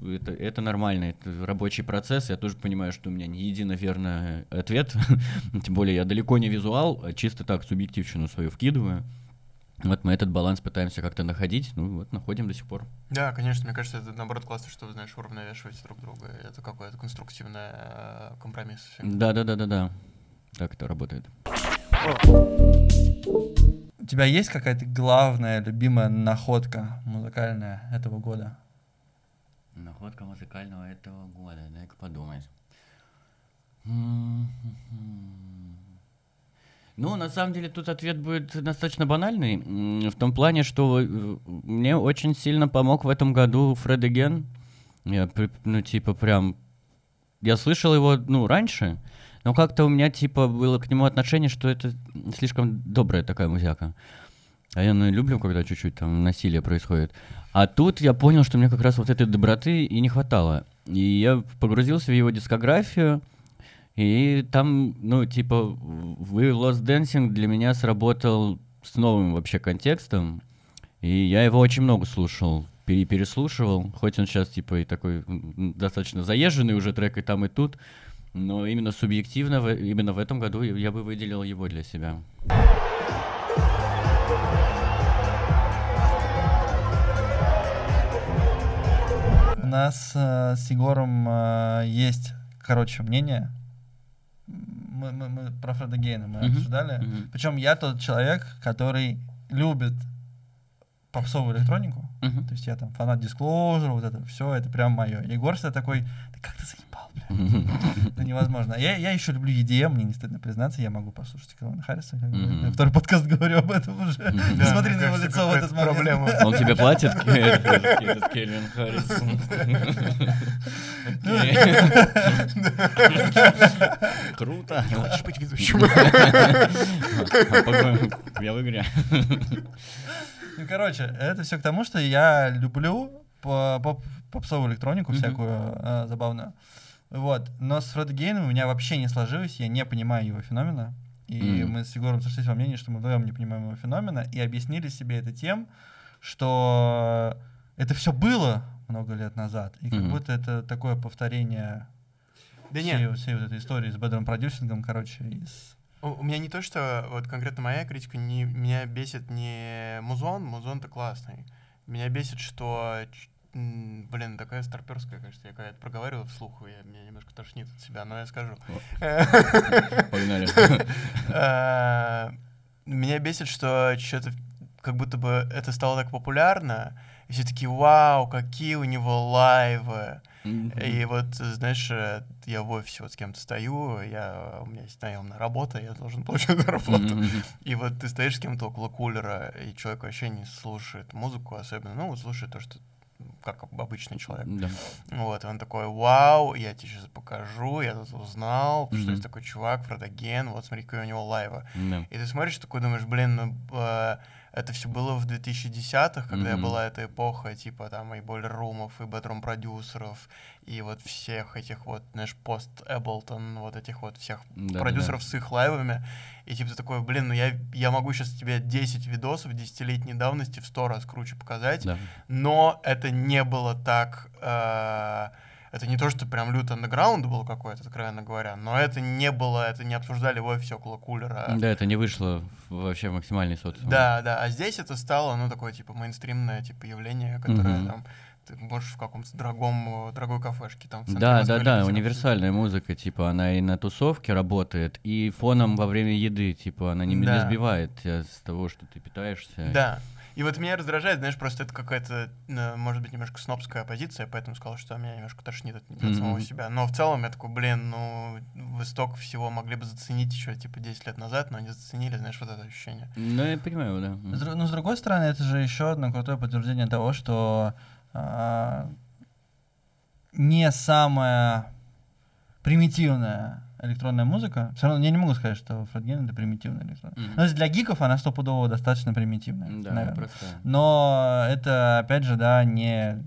это, это нормально, это рабочий процесс. Я тоже понимаю, что у меня не едино верный ответ. Тем более я далеко не визуал, а чисто так субъективщину свою вкидываю. Вот мы этот баланс пытаемся как-то находить, ну вот находим до сих пор. Да, конечно, мне кажется, это наоборот классно, что вы, знаешь, уравновешиваете друг друга. Это какой-то конструктивный э, компромисс. Да, да, да, да, да. Так это работает. У тебя есть какая-то главная, любимая находка музыкальная этого года? Находка музыкального этого года, дай-ка подумать. М-м-м. Ну, на самом деле, тут ответ будет достаточно банальный. В том плане, что э, мне очень сильно помог в этом году Фред Ген. Я, ну, типа, прям... Я слышал его, ну, раньше, но как-то у меня, типа, было к нему отношение, что это слишком добрая такая музяка. А я ну, люблю, когда чуть-чуть там насилие происходит. А тут я понял, что мне как раз вот этой доброты и не хватало. И я погрузился в его дискографию, и там, ну, типа, вы Lost Dancing для меня сработал с новым вообще контекстом. И я его очень много слушал, пере- переслушивал, хоть он сейчас, типа, и такой достаточно заезженный уже трек и там, и тут. Но именно субъективно, именно в этом году я бы выделил его для себя. У нас э, с Егором э, есть, короче, мнение. Мы, мы- мы про Фреда Гейна мы Мгм, обсуждали. мгм. Причем я тот человек, который любит попсовую электронику. Мгм. То есть я там фанат Disclosure, вот это все, это прям мое. Егор всегда такой, ты как ты заебал, Это невозможно. Я, я еще люблю EDM, мне не стыдно признаться, я могу послушать Кэлвина Харриса. Второй подкаст говорю об этом уже. Не Да, смотри на его лицо в этот момент. проблема. Он тебе платит, этот Кельвин Харрис? Окей. Круто. Хочешь быть ведущим? А, по-моему, Я в игре. Ну, короче, это все к тому, что я люблю по- поп- попсовую электронику всякую э, забавную. Вот. Но с Фред Гейном у меня вообще не сложилось, я не понимаю его феномена. И Мгм. мы с Егором сошлись во мнении, что мы вдвоем не понимаем его феномена, и объяснили себе это тем, что это все было много лет назад, и как Мгм. будто это такое повторение Да всей, нет, всей вот этой истории с бедром продюсингом, короче, из... у меня не то, что вот конкретно моя критика, не, меня бесит не музон, музон-то классный. Меня бесит, что, блин, такая старперская, кажется, я когда это проговариваю вслух, я, меня немножко тошнит от себя, но я скажу. Погнали. Э, Меня бесит, что что-то как будто бы это стало так популярно, и все такие, вау, какие у него лайвы. И вот, знаешь, э, я в офисе вот с кем-то стою, я, у меня есть наемная работа, я должен получать зарплату. И вот ты стоишь с кем-то около кулера, и человек вообще не слушает музыку особенно, ну, вот слушает то, что как обычный человек. Да. Вот, и он такой, вау, я тебе сейчас покажу, я тут узнал, что Мгм. есть такой чувак, Фродоген, вот смотри, какой у него лайвы. Да. И ты смотришь, такой думаешь, блин, ну э, это все было в 2010-х, когда Мгм. была эта эпоха, типа там и бойлер-румов, и бэдрум-продюсеров, и вот всех этих вот, знаешь, пост Эблтон, вот этих вот всех Да-да-да. продюсеров с их лайвами. И типа ты такой, блин, ну я, я могу сейчас тебе 10 видосов десятилетней давности в 100 раз круче показать, Да. но это не было так... э, это не то, что прям люто андеграунд был какой-то, откровенно говоря, но это не было, это не обсуждали в офисе около кулера. Да, это не вышло вообще в максимальный социум. Да, да, а здесь это стало, ну, такое, типа, мейнстримное, типа, явление, которое Мгм. там, ты можешь в каком-то дорогом, э, дорогой кафешке там Да, Москвы да, да, универсальная музыка, типа, она и на тусовке работает, и фоном во время еды, типа, она не, не Да. сбивает тебя с того, что ты питаешься. Да. И вот меня раздражает, знаешь, просто это какая-то, э, может быть, немножко снобская позиция, поэтому сказал, что меня немножко тошнит от, от Мгм. самого себя. Но в целом я такой, блин, ну, вы столько всего могли бы заценить еще, типа, 10 лет назад, но не заценили, знаешь, вот это ощущение. Ну, я понимаю, да. С Но с другой стороны, это же еще одно крутое подтверждение того, что а, не самая примитивная электронная музыка, все равно я не могу сказать, что Фредген это примитивная электронная. Мгм. Но если для гиков она стопудово достаточно примитивная, Да, наверное. просто... Но это, опять же, да, не,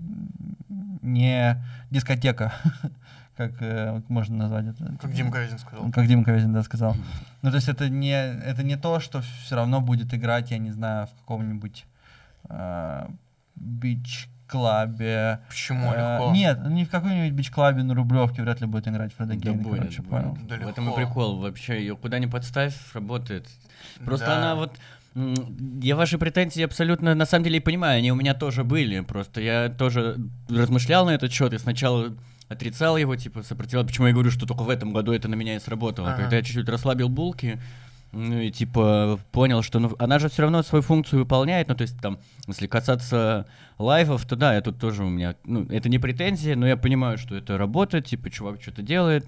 не дискотека, как э, можно назвать это. Как Дима Ковязин сказал. Как Дима Ковязин, да, сказал. Ну, то есть это не, это не то, что все равно будет играть, я не знаю, в каком-нибудь э, бич-клабе. Почему Э, легко? Нет, не в каком-нибудь бич-клабе на Рублевке вряд ли будет играть Фреда Да Гейна, будет, короче, будет. понял. Да в этом и легко. прикол вообще. Ее куда ни подставь, работает. Просто Да. она вот... Я ваши претензии абсолютно, на самом деле, и понимаю, они у меня тоже были. Просто я тоже размышлял на этот счет и сначала отрицал его, типа, сопротивлял. Почему я говорю, что только в этом году это на меня и сработало. Ага. Когда я чуть-чуть расслабил булки, ну и типа понял, что ну, она же все равно свою функцию выполняет. Ну, то есть там, если касаться лайвов, то да, я тут тоже у меня. Ну, это не претензия, но я понимаю, что это работает, типа, чувак что-то делает.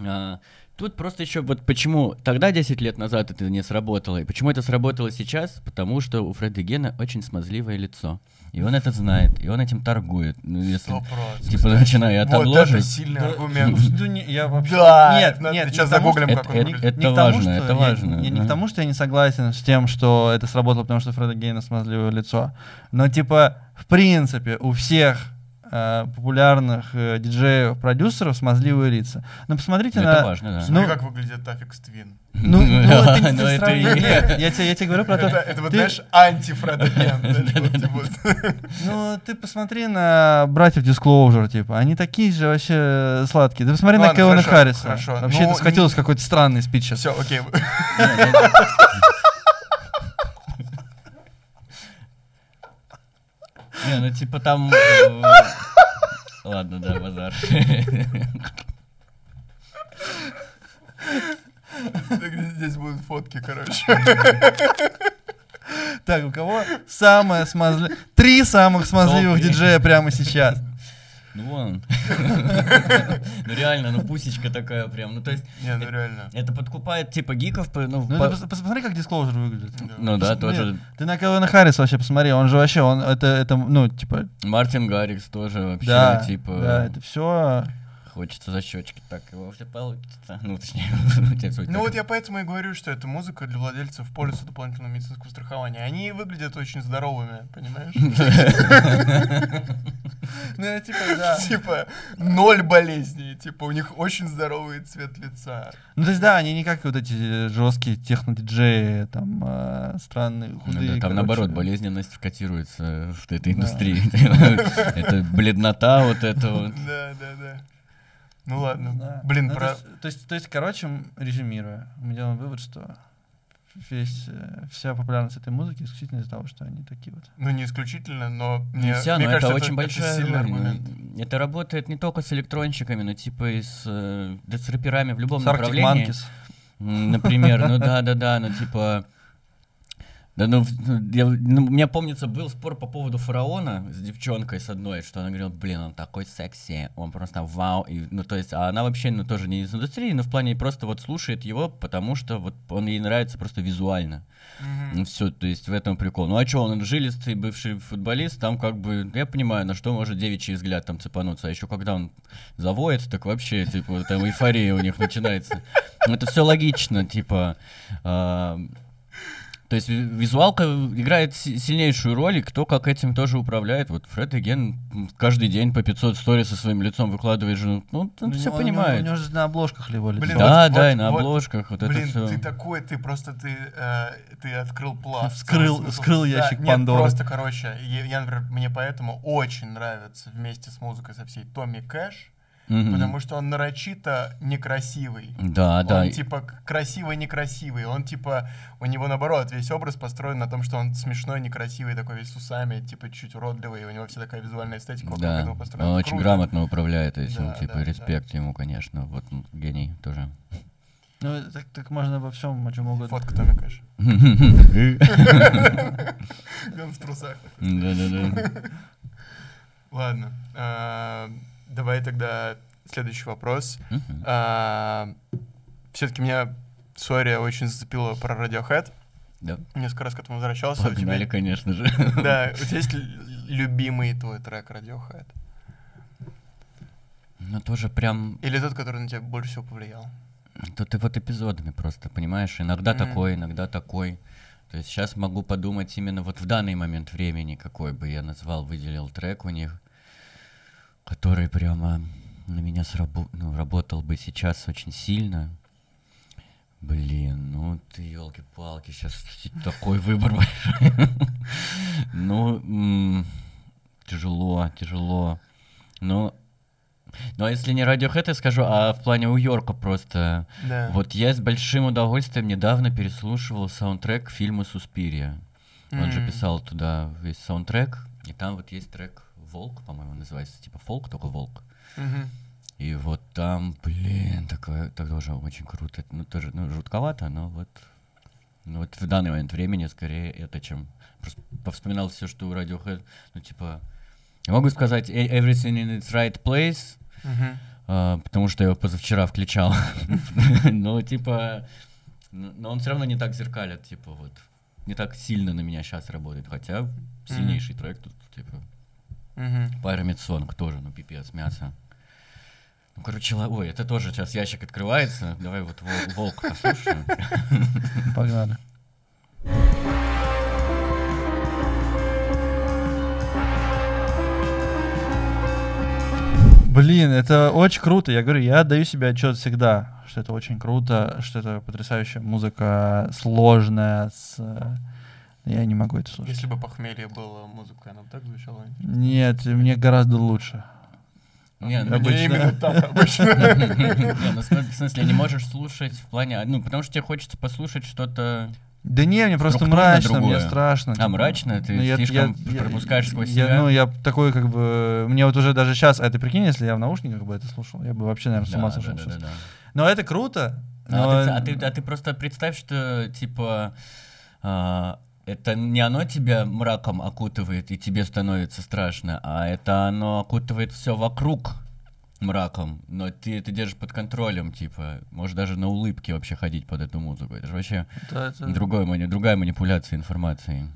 А, Тут просто еще вот почему тогда 10 лет назад это не сработало, и почему это сработало сейчас, потому что у Фреда Гена очень смазливое лицо. И он это знает, и он этим торгует. Ну, если, Сто процентов. типа, начиная от Вот это сильный Да, аргумент. ну, не- я вообще... Да, нет, надо нет, сейчас не загуглим, как он это- выглядит. это не тому, важно, что это я- важно, Я, не да. к тому, что я не согласен с тем, что это сработало, потому что Фреда Гейна смазливое лицо. Но, типа, в принципе, у всех э, популярных э, диджеев, продюсеров смазливые лица. Ну, посмотрите это на... важно, да. Смотри, Ну- как выглядит Аффикс Твин. Ну, ну, это не Но это и-. Нет, я тебе, я тебе говорю про то... Это, это вот, ты- знаешь, анти-Фреда Ген, знаешь, вот, типа, Ну, ты посмотри на братьев Disclosure, типа, они такие же вообще сладкие. Ты посмотри на Кевина Харриса. хорошо. Вообще Ну, это скатилось в какой-то странный спич сейчас. Все, окей. Не, ну типа там... э, Ладно, да, базар. Так Здесь будут фотки, короче. Так, у кого самое смазливое... Три самых смазливых диджея прямо сейчас. Ну вон. Ну реально, ну пусечка такая прям. Ну то есть Не, ну реально. это подкупает типа гиков, ну, Ну, посмотри, как Disclosure выглядит. ну да, Нет, тоже. Ты на Кевина Харриса вообще посмотри, он же вообще, он это, это, ну, типа, Мартин Гаррикс тоже вообще, да, типа, да, это все. Хочется за щечки, так его все получится. Ну, точнее, Ну вот я поэтому и говорю, что это музыка для владельцев полиса дополнительного медицинского страхования. Они выглядят очень здоровыми, понимаешь? Ну, я типа, да. Типа ноль болезней, типа у них очень здоровый цвет лица. Ну, то есть, да, они не как вот эти жесткие технодиджеи, там, э, странные, Ну худые. да, там наоборот, болезненность вкатируется в этой индустрии. Это бледнота вот это вот. Да, да, да. Ну ладно. Да. Блин, Ну, то про... есть- То есть, то есть, короче, резюмируя, мы делаем вывод, что весь, э, вся популярность этой музыки исключительно из-за того, что они такие вот. Ну не исключительно, но Не мне, вся, мне но кажется, это очень большая сильный роль, ну, аргумент. Это работает не только с электронщиками, но типа и с, э, да с рэперами в любом С направлении. Monkeys. Например, ну да, да, да, ну типа. Да, ну, ну, я- ну, у меня помнится, был спор по поводу фараона с девчонкой с одной, что она говорила, блин, он такой секси, он просто вау. И, ну, то есть, а она вообще, ну, тоже не из индустрии, но в плане просто вот слушает его, потому что вот он ей нравится просто визуально. Мгм. Ну, все, то есть в этом прикол. Ну, а что, он жилистый бывший футболист, там как бы, я понимаю, на что может девичий взгляд там цепануться. А еще когда он завоет, так вообще, типа, там эйфория у них начинается. Это все логично, типа. То есть ви- визуалка играет си- сильнейшую роль, и кто как этим тоже управляет. Вот Фред Ген м, каждый день по 500 историй со своим лицом выкладывает же. Ну, он Ну, все у него- понимает. У него же на обложках его лицо. Блин, да, вот- да, вот- и на вот, обложках вот Блин, это все. ты такой, ты просто ты, э, ты открыл пласт. Вскрыл- смысл. вскрыл Да, ящик нет, Пандоры. просто, короче, я, я, например, мне поэтому очень нравится вместе с музыкой со всей Томми Кэш, Мгм. потому что он нарочито некрасивый. Да, да. Он типа красивый-некрасивый. Он типа, у него наоборот, весь образ построен на том, что он смешной, некрасивый, такой весь с усами, типа чуть уродливый, и у него вся такая визуальная эстетика вокруг Да, этого построена. он Это очень круто. грамотно управляет этим, Да, типа, да, да. респект ему, конечно, вот гений тоже. Ну, так, так можно обо всем, о чем угодно. Фотка Томми Кэш. Да-да-да. Он в трусах. Мгм. Ладно. А, Давай тогда следующий вопрос. Мгм. Все-таки меня story очень зацепила про Radiohead. Да. Несколько раз к этому возвращался. У тебя- Погнали, конечно же. Да, у тебя есть любимый твой трек Radiohead? Ну, тоже прям... Или тот, который на тебя больше всего повлиял? Тут и вот эпизодами просто, понимаешь? Иногда Мгм. такой, иногда такой. То есть сейчас могу подумать именно вот в данный момент времени, какой бы я назвал, выделил трек у них, который прямо на меня срабо- ну, работал бы сейчас очень сильно. Блин, ну ты елки-палки, сейчас такой выбор большой. Ну, тяжело, тяжело. Ну, но если не Radiohead, я скажу, а в плане у Йорка просто. Да. Вот я с большим удовольствием недавно переслушивал саундтрек к фильму «Суспирия». Он же писал туда весь саундтрек, и там вот есть трек «Волк», по-моему, называется, типа «Фолк», только «Волк». И вот там, блин, такое, так тоже очень круто. Ну, тоже, ну, жутковато, но вот, ну, вот в данный момент времени скорее это, чем... Просто повспоминал все, что у Radiohead, ну, типа... Я могу сказать «E- «Everything in its right place», Мгм. а, потому что я его позавчера включал. Ну, типа, но он все равно не так зеркалит, типа, вот, не так сильно на меня сейчас работает, хотя сильнейший трек тут, типа, Pyramid Song тоже, ну, пипец, мясо. Ну, короче, ой, это тоже сейчас ящик открывается, давай вот «Вол- волк послушаем. Погнали. Блин, это очень круто. Я говорю, я отдаю себе отчет всегда, что это очень круто, что это потрясающая музыка, сложная, с... Я не могу это слушать. Если бы похмелье было музыкой, она бы так звучала? Нет, мне гораздо лучше. Не, ну, Обычно. Именно так обычно. Не, ну, в смысле- не можешь слушать в плане, ну, потому что тебе хочется послушать что-то Да не, мне просто мрачно, мне страшно. А, типа. мрачно? Ты Ну, слишком я- я- пропускаешь сквозь я- себя? Ну, я такой, как бы... Мне вот уже даже сейчас... А ты прикинь, если я в наушниках бы это слушал, я бы вообще, наверное, с ума Да, сошел да, да, сейчас. да, да. Но это круто. А, ты, а ты- а ты просто представь, что типа а, это не оно тебя мраком окутывает и тебе становится страшно, а это оно окутывает все вокруг мраком, но ты это держишь под контролем, типа, можешь даже на улыбке вообще ходить под эту музыку. Это же вообще это- это- другой, мани- другая манипуляция информацией.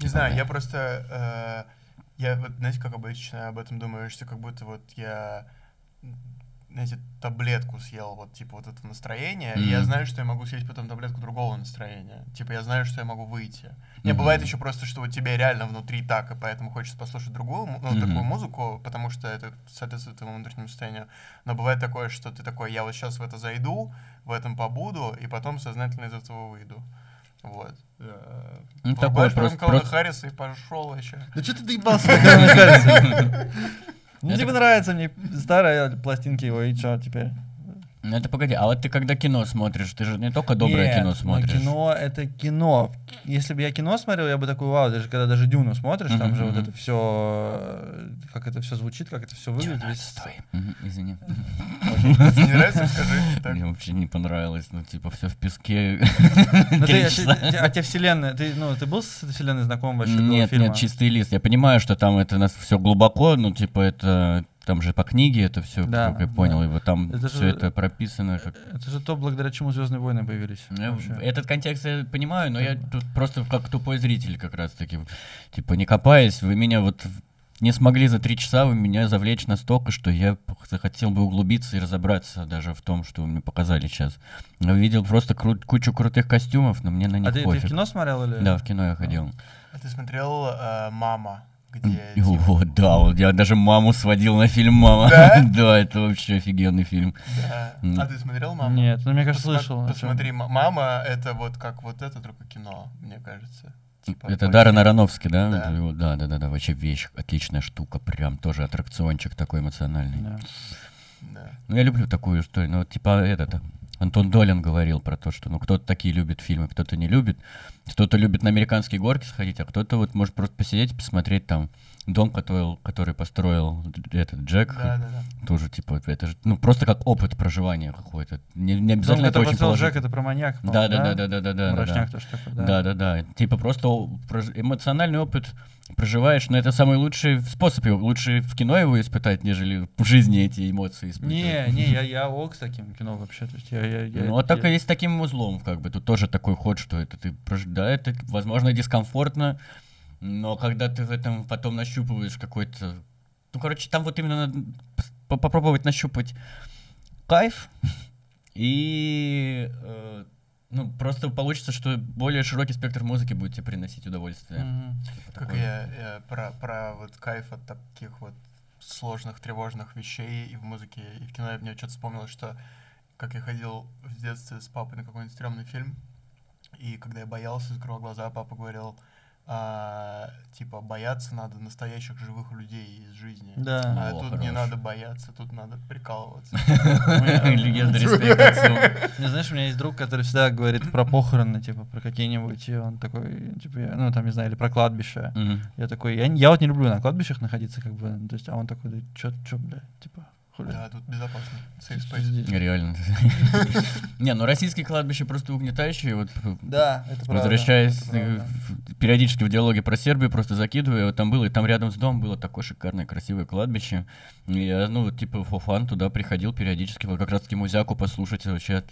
Не знаю, я просто... э, я вот, знаете, как обычно об этом думаю, что как будто вот я, знаете, таблетку съел, вот, типа, вот это настроение, и я знаю, что я могу съесть потом таблетку другого настроения. Типа, я знаю, что я могу выйти. Не, Мгм. бывает еще просто, что у тебя реально внутри так, и поэтому хочется послушать другую, ну, такую Мгм. музыку, потому что это соответствует твоему внутреннему состоянию. Но бывает такое, что ты такой, я вот сейчас в это зайду, в этом побуду, и потом сознательно из этого выйду. Вот. Э, Ну, потом просто- просто- Харриса и пошел еще. Да что ты доебался до Калвина Харриса? Ну, типа нравится мне старые пластинки его, и что теперь? Ну это погоди, а вот ты когда кино смотришь, ты же не только доброе Нет, кино но смотришь. кино это кино. Если бы я кино смотрел, я бы такой, вау, даже когда даже Дюну смотришь, там же вот это все, как это все звучит, как это все выглядит. Дюна, весь- стой. Извини. Не нравится, скажи. Мне вообще не понравилось, ну типа все в песке. Ну, а тебе вселенная, ты, ну, ты был с этой вселенной знаком вообще Нет, нет, чистый лист. Я понимаю, что там это нас все глубоко, ну типа это там же по книге это все, Да, как я понял, да. и вот там Это все же- это прописано как Это же то, благодаря чему Звездные войны появились. Я вообще. Этот контекст я понимаю, но я тут просто как тупой зритель как раз таки. Типа, не копаясь, вы меня вот не смогли за три часа вы меня завлечь настолько, что я захотел бы углубиться и разобраться даже в том, что вы мне показали сейчас. Я видел просто кру- кучу крутых костюмов, но мне на них А ты, ты пофиг. в кино смотрел или? Да, в кино я ходил. А ты смотрел э, «Мама», где... Вот, да, вот я даже маму сводил на фильм «Мама». Да? Да, это вообще офигенный фильм. да. А ты смотрел «Маму»? Нет, ну мне кажется, Посма- слышал. о. Посмотри, «М- «Мама» — это вот как вот это, только кино, мне кажется. Типа, Это очень- Даррен Аронофский, да? Да. Да, да, да, да, вообще вещь, отличная штука, прям тоже аттракциончик такой эмоциональный. Да. Да. Ну, я люблю такую историю. Ну, вот, типа, этот, Антон Долин говорил про то, что, ну, кто-то такие любит фильмы, кто-то не любит. Кто-то любит на американские горки сходить, а кто-то вот может просто посидеть и посмотреть там дом, который, который построил этот Джек. Да, да, да. Тоже, типа, это же, ну, просто как опыт проживания какой-то. Не, не Дом, обязательно это который очень построил. Джек, это про маньяка, Да, да, да, да, да, да, да, да. Мрачняк тоже такой, да. Да, да, да. Типа просто эмоциональный опыт проживаешь, но это самый лучший способ его. Лучше в кино его испытать, нежели в жизни эти эмоции испытывать. Не, не, я, я ок с таким кино вообще. То есть я, я, я, Ну, так я- и есть с таким узлом, как бы. Тут тоже такой ход, что это ты Да, это, возможно, дискомфортно, но когда ты в этом потом нащупываешь какой-то... Ну, короче, там вот именно надо попробовать нащупать кайф, и э, ну, просто получится, что более широкий спектр музыки будет тебе приносить удовольствие. Типа Как я, я про, про вот кайф от таких вот сложных, тревожных вещей и в музыке, и в кино я мне что-то вспомнил, что как я ходил в детстве с папой на какой-нибудь стрёмный фильм, и когда я боялся, закрывал глаза, папа говорил, а, типа, бояться надо настоящих живых людей из жизни. Да. А О, тут не хорош. надо бояться, тут надо прикалываться. Легенда респект отцу. Не, знаешь, у меня есть друг, который всегда говорит про похороны, типа, про какие-нибудь, и он такой, типа, я- ну, там, не знаю, или про кладбище. Я такой, я, не- вот не люблю на кладбищах находиться, как бы, то есть, а он такой, да чё, чё, бля, типа, хули. Да, тут безопасно. Safe space. Реально. Не, ну российские кладбища просто угнетающие. Вот Да, это правда. Возвращаясь это правда. э, периодически в диалоге про Сербию, просто закидываю, вот там было, и там рядом с домом было такое шикарное, красивое кладбище. И я, ну, вот, типа, фофан туда приходил периодически, вот как раз-таки музяку послушать, вообще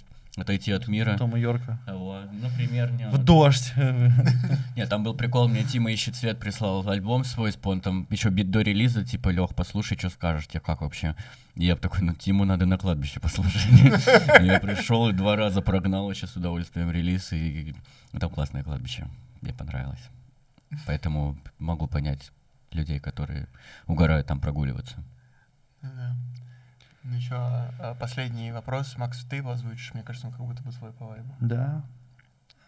отойти от мира. Тома Йорка. Вот, например, не, В дождь. Нет, там был прикол, мне Тима ищет цвет прислал альбом свой, он там еще бит до релиза, типа, Лех, послушай, что скажешь, тебе как вообще? И я такой, ну, Тиму надо на кладбище послушать. Я пришел и два раза прогнал вообще с удовольствием релиз, и там классное кладбище, мне понравилось. Поэтому могу понять людей, которые угорают там прогуливаться. Да. Ну еще последний вопрос. Макс, ты его озвучишь? Мне кажется, он как будто бы свой по вайбу. Да.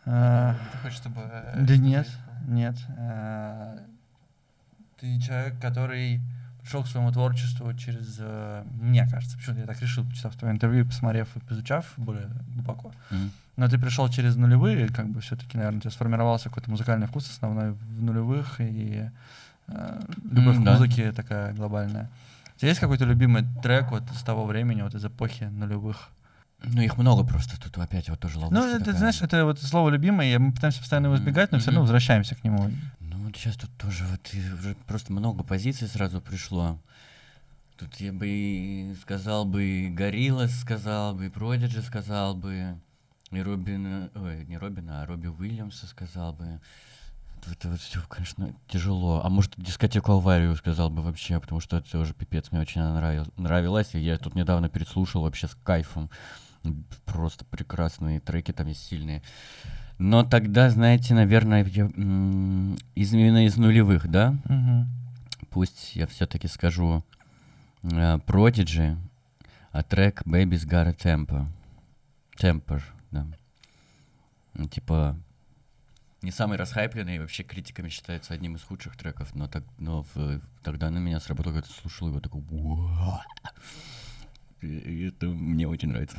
А, Ты хочешь, чтобы... э, Да нет, нет. А, Ты человек, который пришел к своему творчеству через, э, мне кажется, почему-то я так решил, почитав твое интервью, посмотрев и изучав более глубоко. Но ты пришел через нулевые, как бы все-таки, наверное, у тебя сформировался какой-то музыкальный вкус основной в нулевых, и э, любовь М, к да. музыке такая глобальная. Тебя есть какой-то любимый трек вот из того времени, вот из эпохи нулевых? Ну, их много просто, тут опять вот тоже ловушка Ну, это, такая. знаешь, это вот слово любимое, мы пытаемся постоянно его избегать, но все равно возвращаемся к нему. Ну вот сейчас тут тоже вот уже просто много позиций сразу пришло. Тут я бы и сказал бы и Гориллас сказал бы, и Продиджи сказал бы, и Робина, ой, не Робина, а Робби Уильямса сказал бы. Это вот все, конечно, тяжело. А может, дискотеку Аварию сказал бы вообще, потому что это тоже пипец, мне очень она нравил- нравилась. И я тут недавно переслушал вообще с кайфом. Просто прекрасные треки там есть сильные. Но тогда, знаете, наверное, я, из, именно из нулевых, да? Мгм. Пусть я все-таки скажу э, Prodigy, а трек Baby's Got a Temper. Temper, да. Типа, не самый расхайпленный, и вообще критиками считается одним из худших треков, но, так, но в- тогда на меня сработало, когда слушал его, такой это мне очень нравится.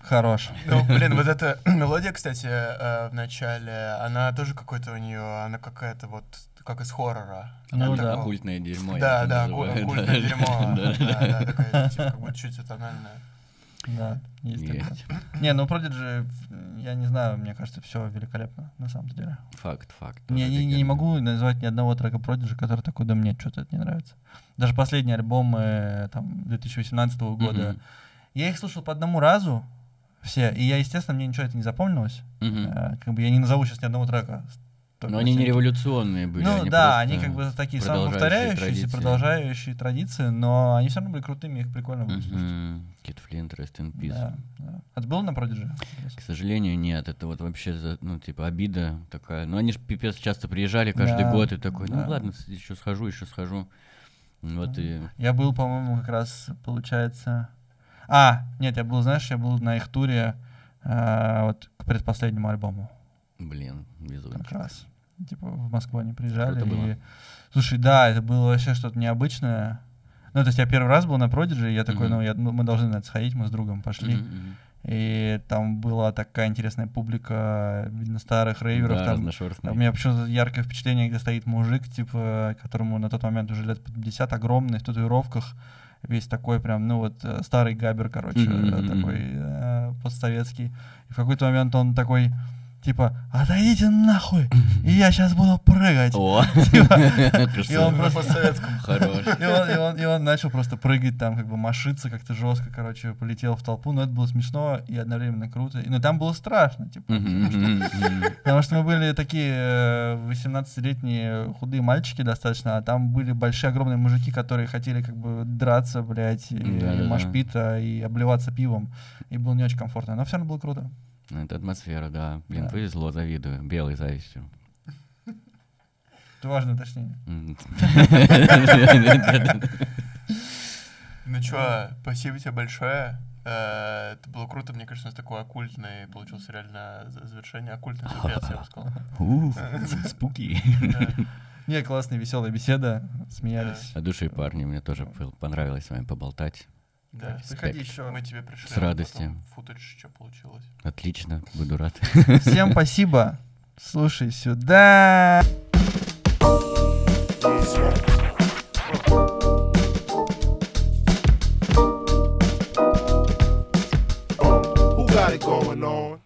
Хорош. Ну, блин, вот эта мелодия, кстати, э, в начале, она тоже какой-то у нее, она какая-то вот, как из хоррора. Ну да. такого- Оккультное дерьмо. я Да, да, называю, ку- оккультное да. дерьмо. Да, Да, такая, типа, как будто чуть тональная. Да, есть такое. Есть. Не, ну Prodigy, я не знаю, мне кажется, все великолепно, на самом деле. Факт, факт. Не, не, не могу назвать ни одного трека Prodigy, который такой, да мне что-то не нравится. Даже последние альбомы там 2018 года, Мгм. я их слушал по одному разу, все, и я, естественно, мне ничего это не запомнилось. Э, как бы я не назову сейчас ни одного трека. Но они не революционные были. Ну они да, они как бы такие самоповторяющиеся, продолжающие традиции, но они все равно были крутыми, их прикольно было слушать. Кит Флинт, Rest in Peace. Да, да. А ты был на Prodigy? К сожалению, нет. Это вот вообще, ну, типа, обида такая. Ну, они же пипец часто приезжали каждый Да, год и такой, ну, да. ладно, еще схожу, еще схожу. Вот и... Я был, по-моему, как раз, получается... А, нет, я был, знаешь, я был на их туре э, вот к предпоследнему альбому. Блин, везунчик. Как раз. Типа в Москву они приезжали. Круто было. и... Слушай, да, это было вообще что-то необычное. Ну, то есть я первый раз был на Продиджи, и я такой, Мгм. ну, я, ну, мы должны на это сходить, мы с другом пошли. Мгм. И там была такая интересная публика, видно, старых рейверов. Да, там, разношерстный. у меня почему-то яркое впечатление, где стоит мужик, типа, которому на тот момент уже лет под 50, огромный, в татуировках, весь такой прям, ну вот, э, старый габер, короче, мгм, такой э, постсоветский. И в какой-то момент он такой, типа, отойдите нахуй, и я сейчас буду прыгать. О! Типа, И Красава. он просто... Хорош. И он, и, и начал просто прыгать там, как бы машиться как-то жестко, короче, полетел в толпу, но это было смешно и одновременно круто. И, но там было страшно, типа. Потому что мы были такие э, 18-летние худые мальчики достаточно, а там были большие огромные мужики, которые хотели как бы драться, блядь, и машпита, и обливаться пивом. И было не очень комфортно. Но все равно было круто. Ну, Это атмосфера, да. Блин, Да. повезло, завидую. Белой завистью. Это важное уточнение. Ну чё, спасибо тебе большое. Э, Это было круто, мне кажется, у нас такое оккультное получился реально за- завершение оккультный пипец, я бы сказал. Спуки. Не, классная, веселая беседа. Смеялись. От души, парни, мне тоже понравилось с вами поболтать. Да, Респект. приходи еще. Мы тебе пришли. С а радостью. Футаж, что получилось. Отлично, буду рад. Всем спасибо. Слушай сюда. Going on?